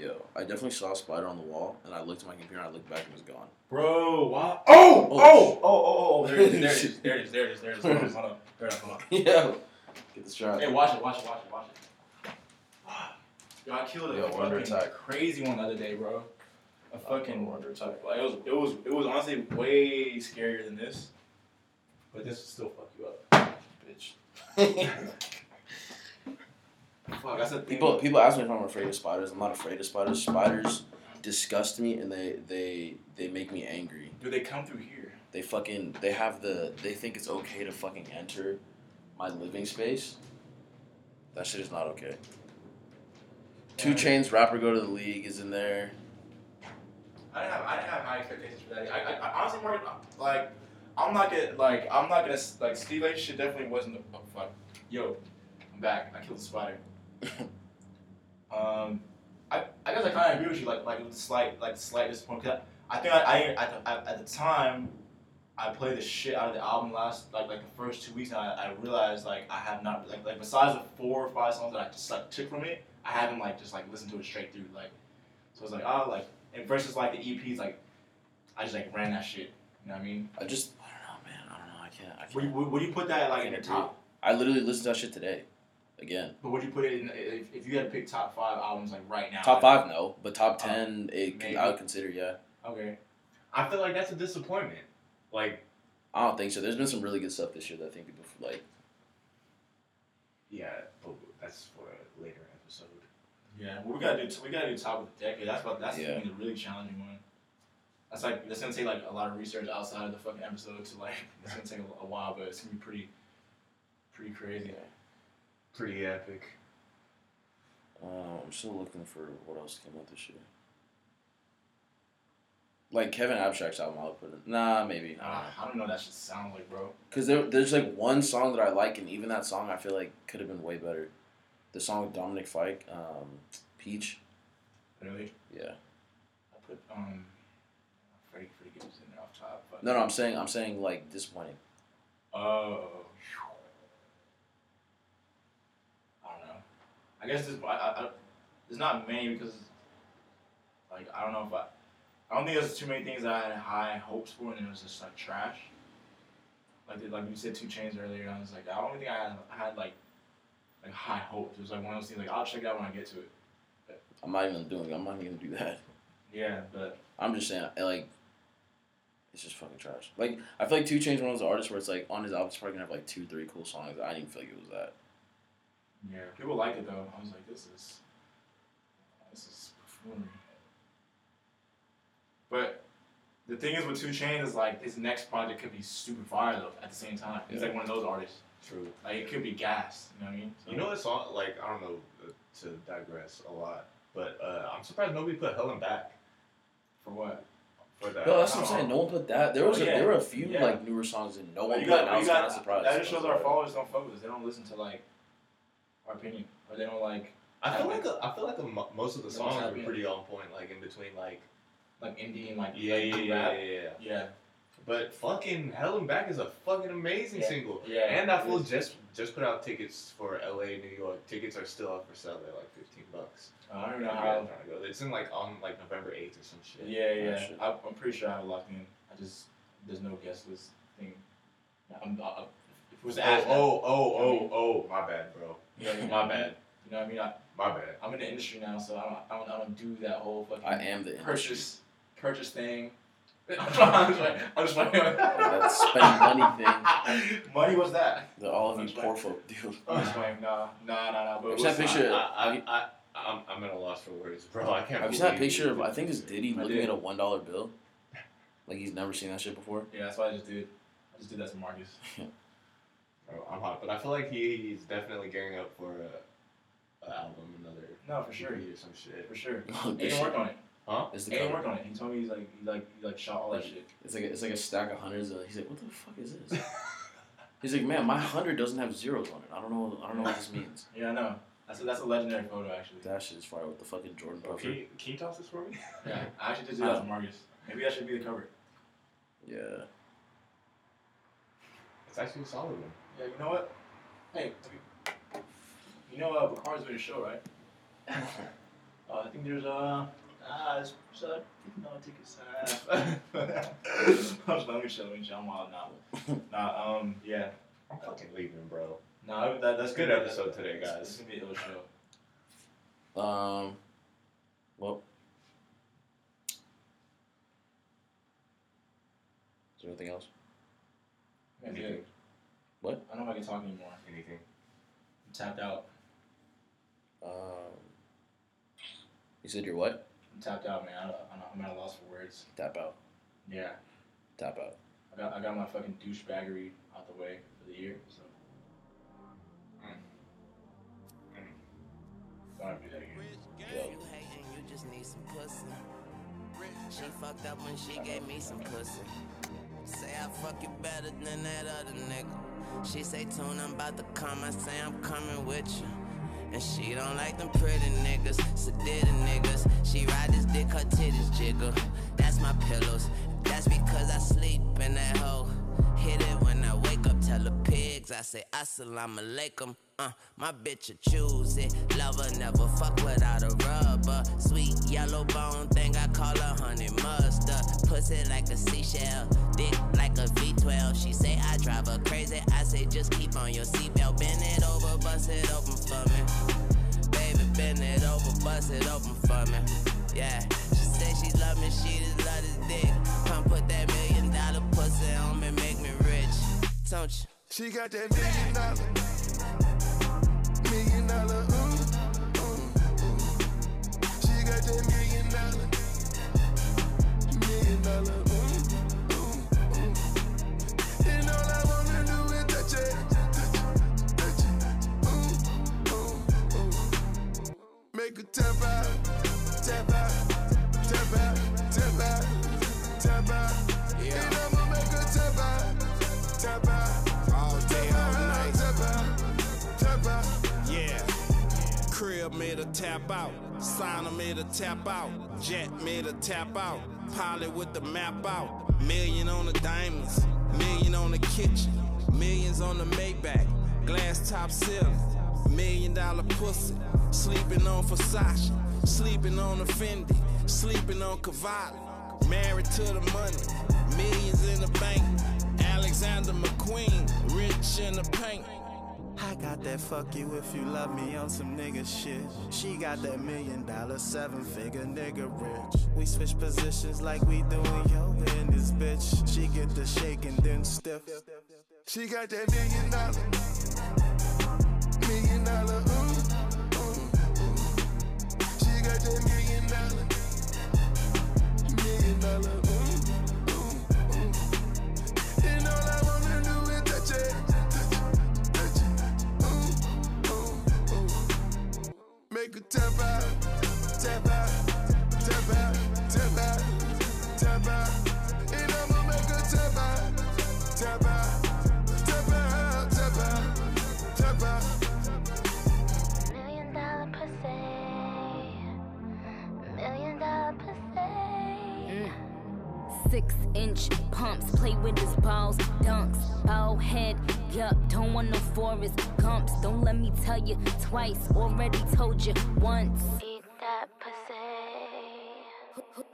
yo, I definitely saw a spider on the wall, and I looked at my computer, and I looked back, and it was gone. Bro, what? Oh, Oh, oh! oh, oh, oh, oh, there it is, there it is, there it is, there it is, there it is. Hold on, hold on, there it is, hold on. [laughs] yeah, get this shot. Hey, watch it, watch it, watch it, watch it. [sighs] Yo, I killed a Yo, Under fucking Attack. crazy one the other day, bro. A fucking Under type. Like it was, it was, it was honestly way scarier than this. But this will still fuck you up, bitch. [laughs] Fuck, that's the thing. People people ask me if I'm afraid of spiders. I'm not afraid of spiders. Spiders disgust me, and they they they make me angry. Do they come through here? They fucking they have the they think it's okay to fucking enter my living space. That shit is not okay. Two Yeah. Chainz rapper go to the league is in there. I didn't have, I didn't have high expectations for that. I, I, I honestly, Morgan, like, I'm not gonna, like, I'm not gonna, like, Steve Lake shit definitely wasn't. The, oh, fuck, yo, I'm back. I killed the spider. [laughs] um, I, I guess I kind of agree with you. Like, like it was a slight, like, slight disappointment. I, I think I, I at, the, at, at the time, I played the shit out of the album last, like, like the first two weeks, and I, I realized like I have not, like, like besides the four or five songs that I just like took from it, I haven't like just like listened to it straight through. Like, so it's like, oh, like, and versus like the EPs, like, I just like ran that shit. You know what I mean? I just I don't know, man. I don't know. I can't. I Would you, can't. would, would you put that like in the top? I literally listened to that shit today. Again, But would you put it in if, if you had to pick top five albums like right now? top like- five no, but top oh, ten it maybe. I would consider yeah. Okay. I feel like that's a disappointment. Like, I don't think so. There's been some really good stuff this year that I think people like. yeah, but that's for a later episode. Yeah, well, we gotta do we gotta do top of the decade. That's what that's Yeah. gonna be the really challenging one. That's like that's gonna take like a lot of research outside of the fucking episode to like [laughs] it's gonna take a, a while, but it's gonna be pretty pretty crazy. Pretty epic. Uh, I'm still looking for what else came out this year. Like Kevin Abstract's album, I would put it. Nah, maybe. I don't know. Uh, I don't know what that should sound like, bro. Cause there, there's like one song that I like, and even that song I feel like could have been way better. The song with Dominic Fike, um, Peach. Really? Yeah. I put um Freddie Freddie Gibbs in there off top. But No, no, I'm saying, I'm saying like disappointing. Oh. I don't know. I guess this, I, I, I, there's not many because, like, I don't know if I, I don't think there's too many things that I had high hopes for, and it was just like trash. Like, like you said, two Chainz earlier, and I was like, I don't think I had, I had like, like high hopes. It was like one of those things like I'll check it out when I get to it. I'm not even doing. It, I'm not even gonna do that. Yeah, but I'm just saying, like, it's just fucking trash. Like I feel like Two Chainz one of those artists where it's like on his album it's probably gonna have like two, three cool songs. I didn't even feel like it was that. Yeah, people like it though. I was like, this is this is buffoonery. But the thing is with Two Chainz is like his next project could be super fire though at the same time. He's Yeah. like one of those artists. True. Like it could be gas. You know what I mean? You know what song? Like I don't know uh, to digress a lot, but uh, I'm surprised nobody put Hell N Back for what? For that. No, that's what I'm saying. No one put that. There was Oh, a, yeah. there were a few Yeah. like newer songs and no But one you put. got, and I was kind of surprised. That just shows our followers don't focus. They don't listen to like our opinion, or they don't like. I feel have, like a, I feel like a, most of the songs tap were pretty on point, like in between, like like indie and like yeah, like yeah, yeah, rap. yeah, yeah, Yeah. But fucking Hell N Back is a fucking amazing Yeah. single. Yeah, And that it fool is. just just put out tickets for LA, New York. Tickets are still up for sale. They're like fifteen bucks. I don't know If you how. guys wanna go. It's in like on like November eighth or some shit. Yeah, yeah. shit. I, I'm pretty sure I have it locked in. I just there's no guest list thing. I'm, I, if it was Oh, asked, oh, oh, oh, oh, my bad, bro. You know my I mean? bad. You know what I mean? I, My bad. I'm in the industry now, so I don't, I don't, I don't do that whole fucking. I am the purchase purchase thing. I'm just playing. [laughs] I'm just playing. that spend money thing. [laughs] Money was that? The all of you poor folk do. I'm just playing. Nah, nah, nah, nah. But I've that picture. I, I, I, I'm, I'm at a loss for words, bro. I can't. Have you seen that picture of I think it's Diddy I looking did. at a one dollar bill? Like he's never seen that shit before. Yeah, that's what I just did. I just did that to Marcus. [laughs] Bro, I'm hot, but I feel like he, he's definitely gearing up for a, a album, another No, for sure. Or some shit. For sure. Oh, he good work on it. Huh? It's He the didn't cover. work on it. He told me he's like he like he like shot all that shit. It's like a, it's like a stack of hundreds. And he's like, what the fuck is this? [laughs] he's like, man, my hundred doesn't have zeros on it. I don't know. I don't know what this [laughs] means. Yeah, I know. That's a, that's a legendary photo actually. That shit is fire with the fucking Jordan Bro, puffer. can, you, can you toss this for me? [laughs] Yeah, I actually did do that to Marcus. Maybe that should be the cover. Yeah. It's actually a solid one. Yeah, you know what? Hey, you, you know uh, Bakar's doing a show, right? uh, I think there's uh ah it's uh no tickets. I'm just let me chill, let me. I'm wild now. nah, um, yeah. I'm fucking leaving, bro. Nah, that, that's Good episode today, guys. It's gonna be an ill show. Um. Well. Is there anything else? Anything? What? I don't know if I can talk anymore. Anything? I'm tapped out. Um. You said you're what? I'm tapped out, man. I, I, I'm at a loss for words. Tap out. Yeah. Tap out. I got I got my fucking douchebaggery out the way for the year, so. Don't have to do that again. You hating, you just need some pussy. She fucked up when she gave me some pussy. Say I fuck you better than that other nigga. She say, Tune, I'm about to come. I say, I'm coming with you. And she don't like them pretty niggas, sedated niggas. She ride this dick, her titties jiggle. That's my pillows. That's because I sleep in that hole. Hit it when I wake up, tell the pigs. I say, Assalamu alaikum. Uh, my bitch a choose it. Lover never fuck without a rubber. Sweet yellow bone thing, I call a honey mustard. Pussy like a seashell, dick like a V12. She say I drive her crazy. I say just keep on your seatbelt. Bend it over, bust it open for me. Baby, bend it over, bust it open for me. Yeah, she say she love me, she just love this dick. Come put that million dollar pussy on me, make me rich. Don't you? She got that million dollar, dollar, ooh, ooh, ooh. She got that million dollar, million dollar, ooh, ooh, ooh. And all I wanna do is touch it, touch it, touch it, ooh, ooh, ooh. Make a tap out, tap out. Signer made a tap out. Jet made a tap out. Pilot with the map out. Million on the diamonds. Million on the kitchen. Millions on the Maybach. Glass top ceiling. Million dollar pussy. Sleeping on Versace. Sleeping on a Fendi. Sleeping on Cavalli. Married to the money. Millions in the bank. Alexander McQueen. Rich in the paint. I got that fuck you if you love me on some nigga shit. She got that million dollar, seven figure nigga rich. We switch positions like we doing yoga in this bitch. She get the shake and then stiff. She got that million dollar, million dollar, ooh,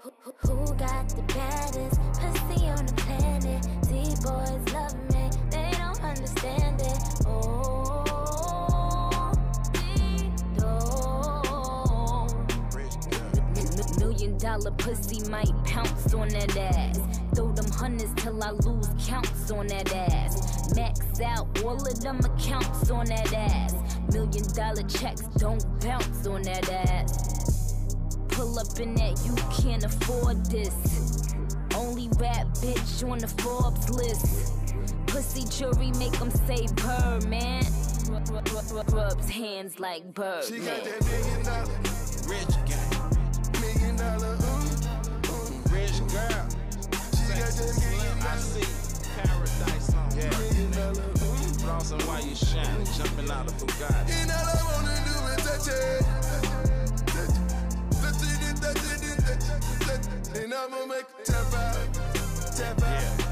Who got the baddest pussy on the planet? These boys love me, they don't understand it. Oh, M- Million dollar pussy might pounce on that ass. Throw them hundreds till I lose counts on that ass. Max out all of them accounts on that ass. Million dollar checks don't bounce on that ass. Pull up in that you can't afford this. Only rap bitch on the Forbes list. Pussy jury make them say bird, man. Rub- rub- rub- Rubs hands like bird, She got that million dollar, rich gang, million dollar, ooh, ooh. Rich girl. She got that million I see paradise on yeah. million dollar, ooh. Flossing while you shining, jumping out of Bugatti. And all I wanna do is touch it, then i'm make tap out, tap out,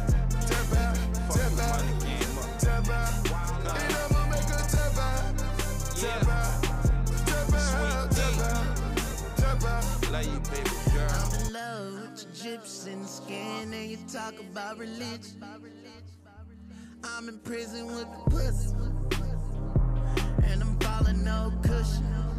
you, baby girl. I'm in love with your gypsy skin, and you talk about religion. I'm in prison with the pussy, and I'm falling no cushion.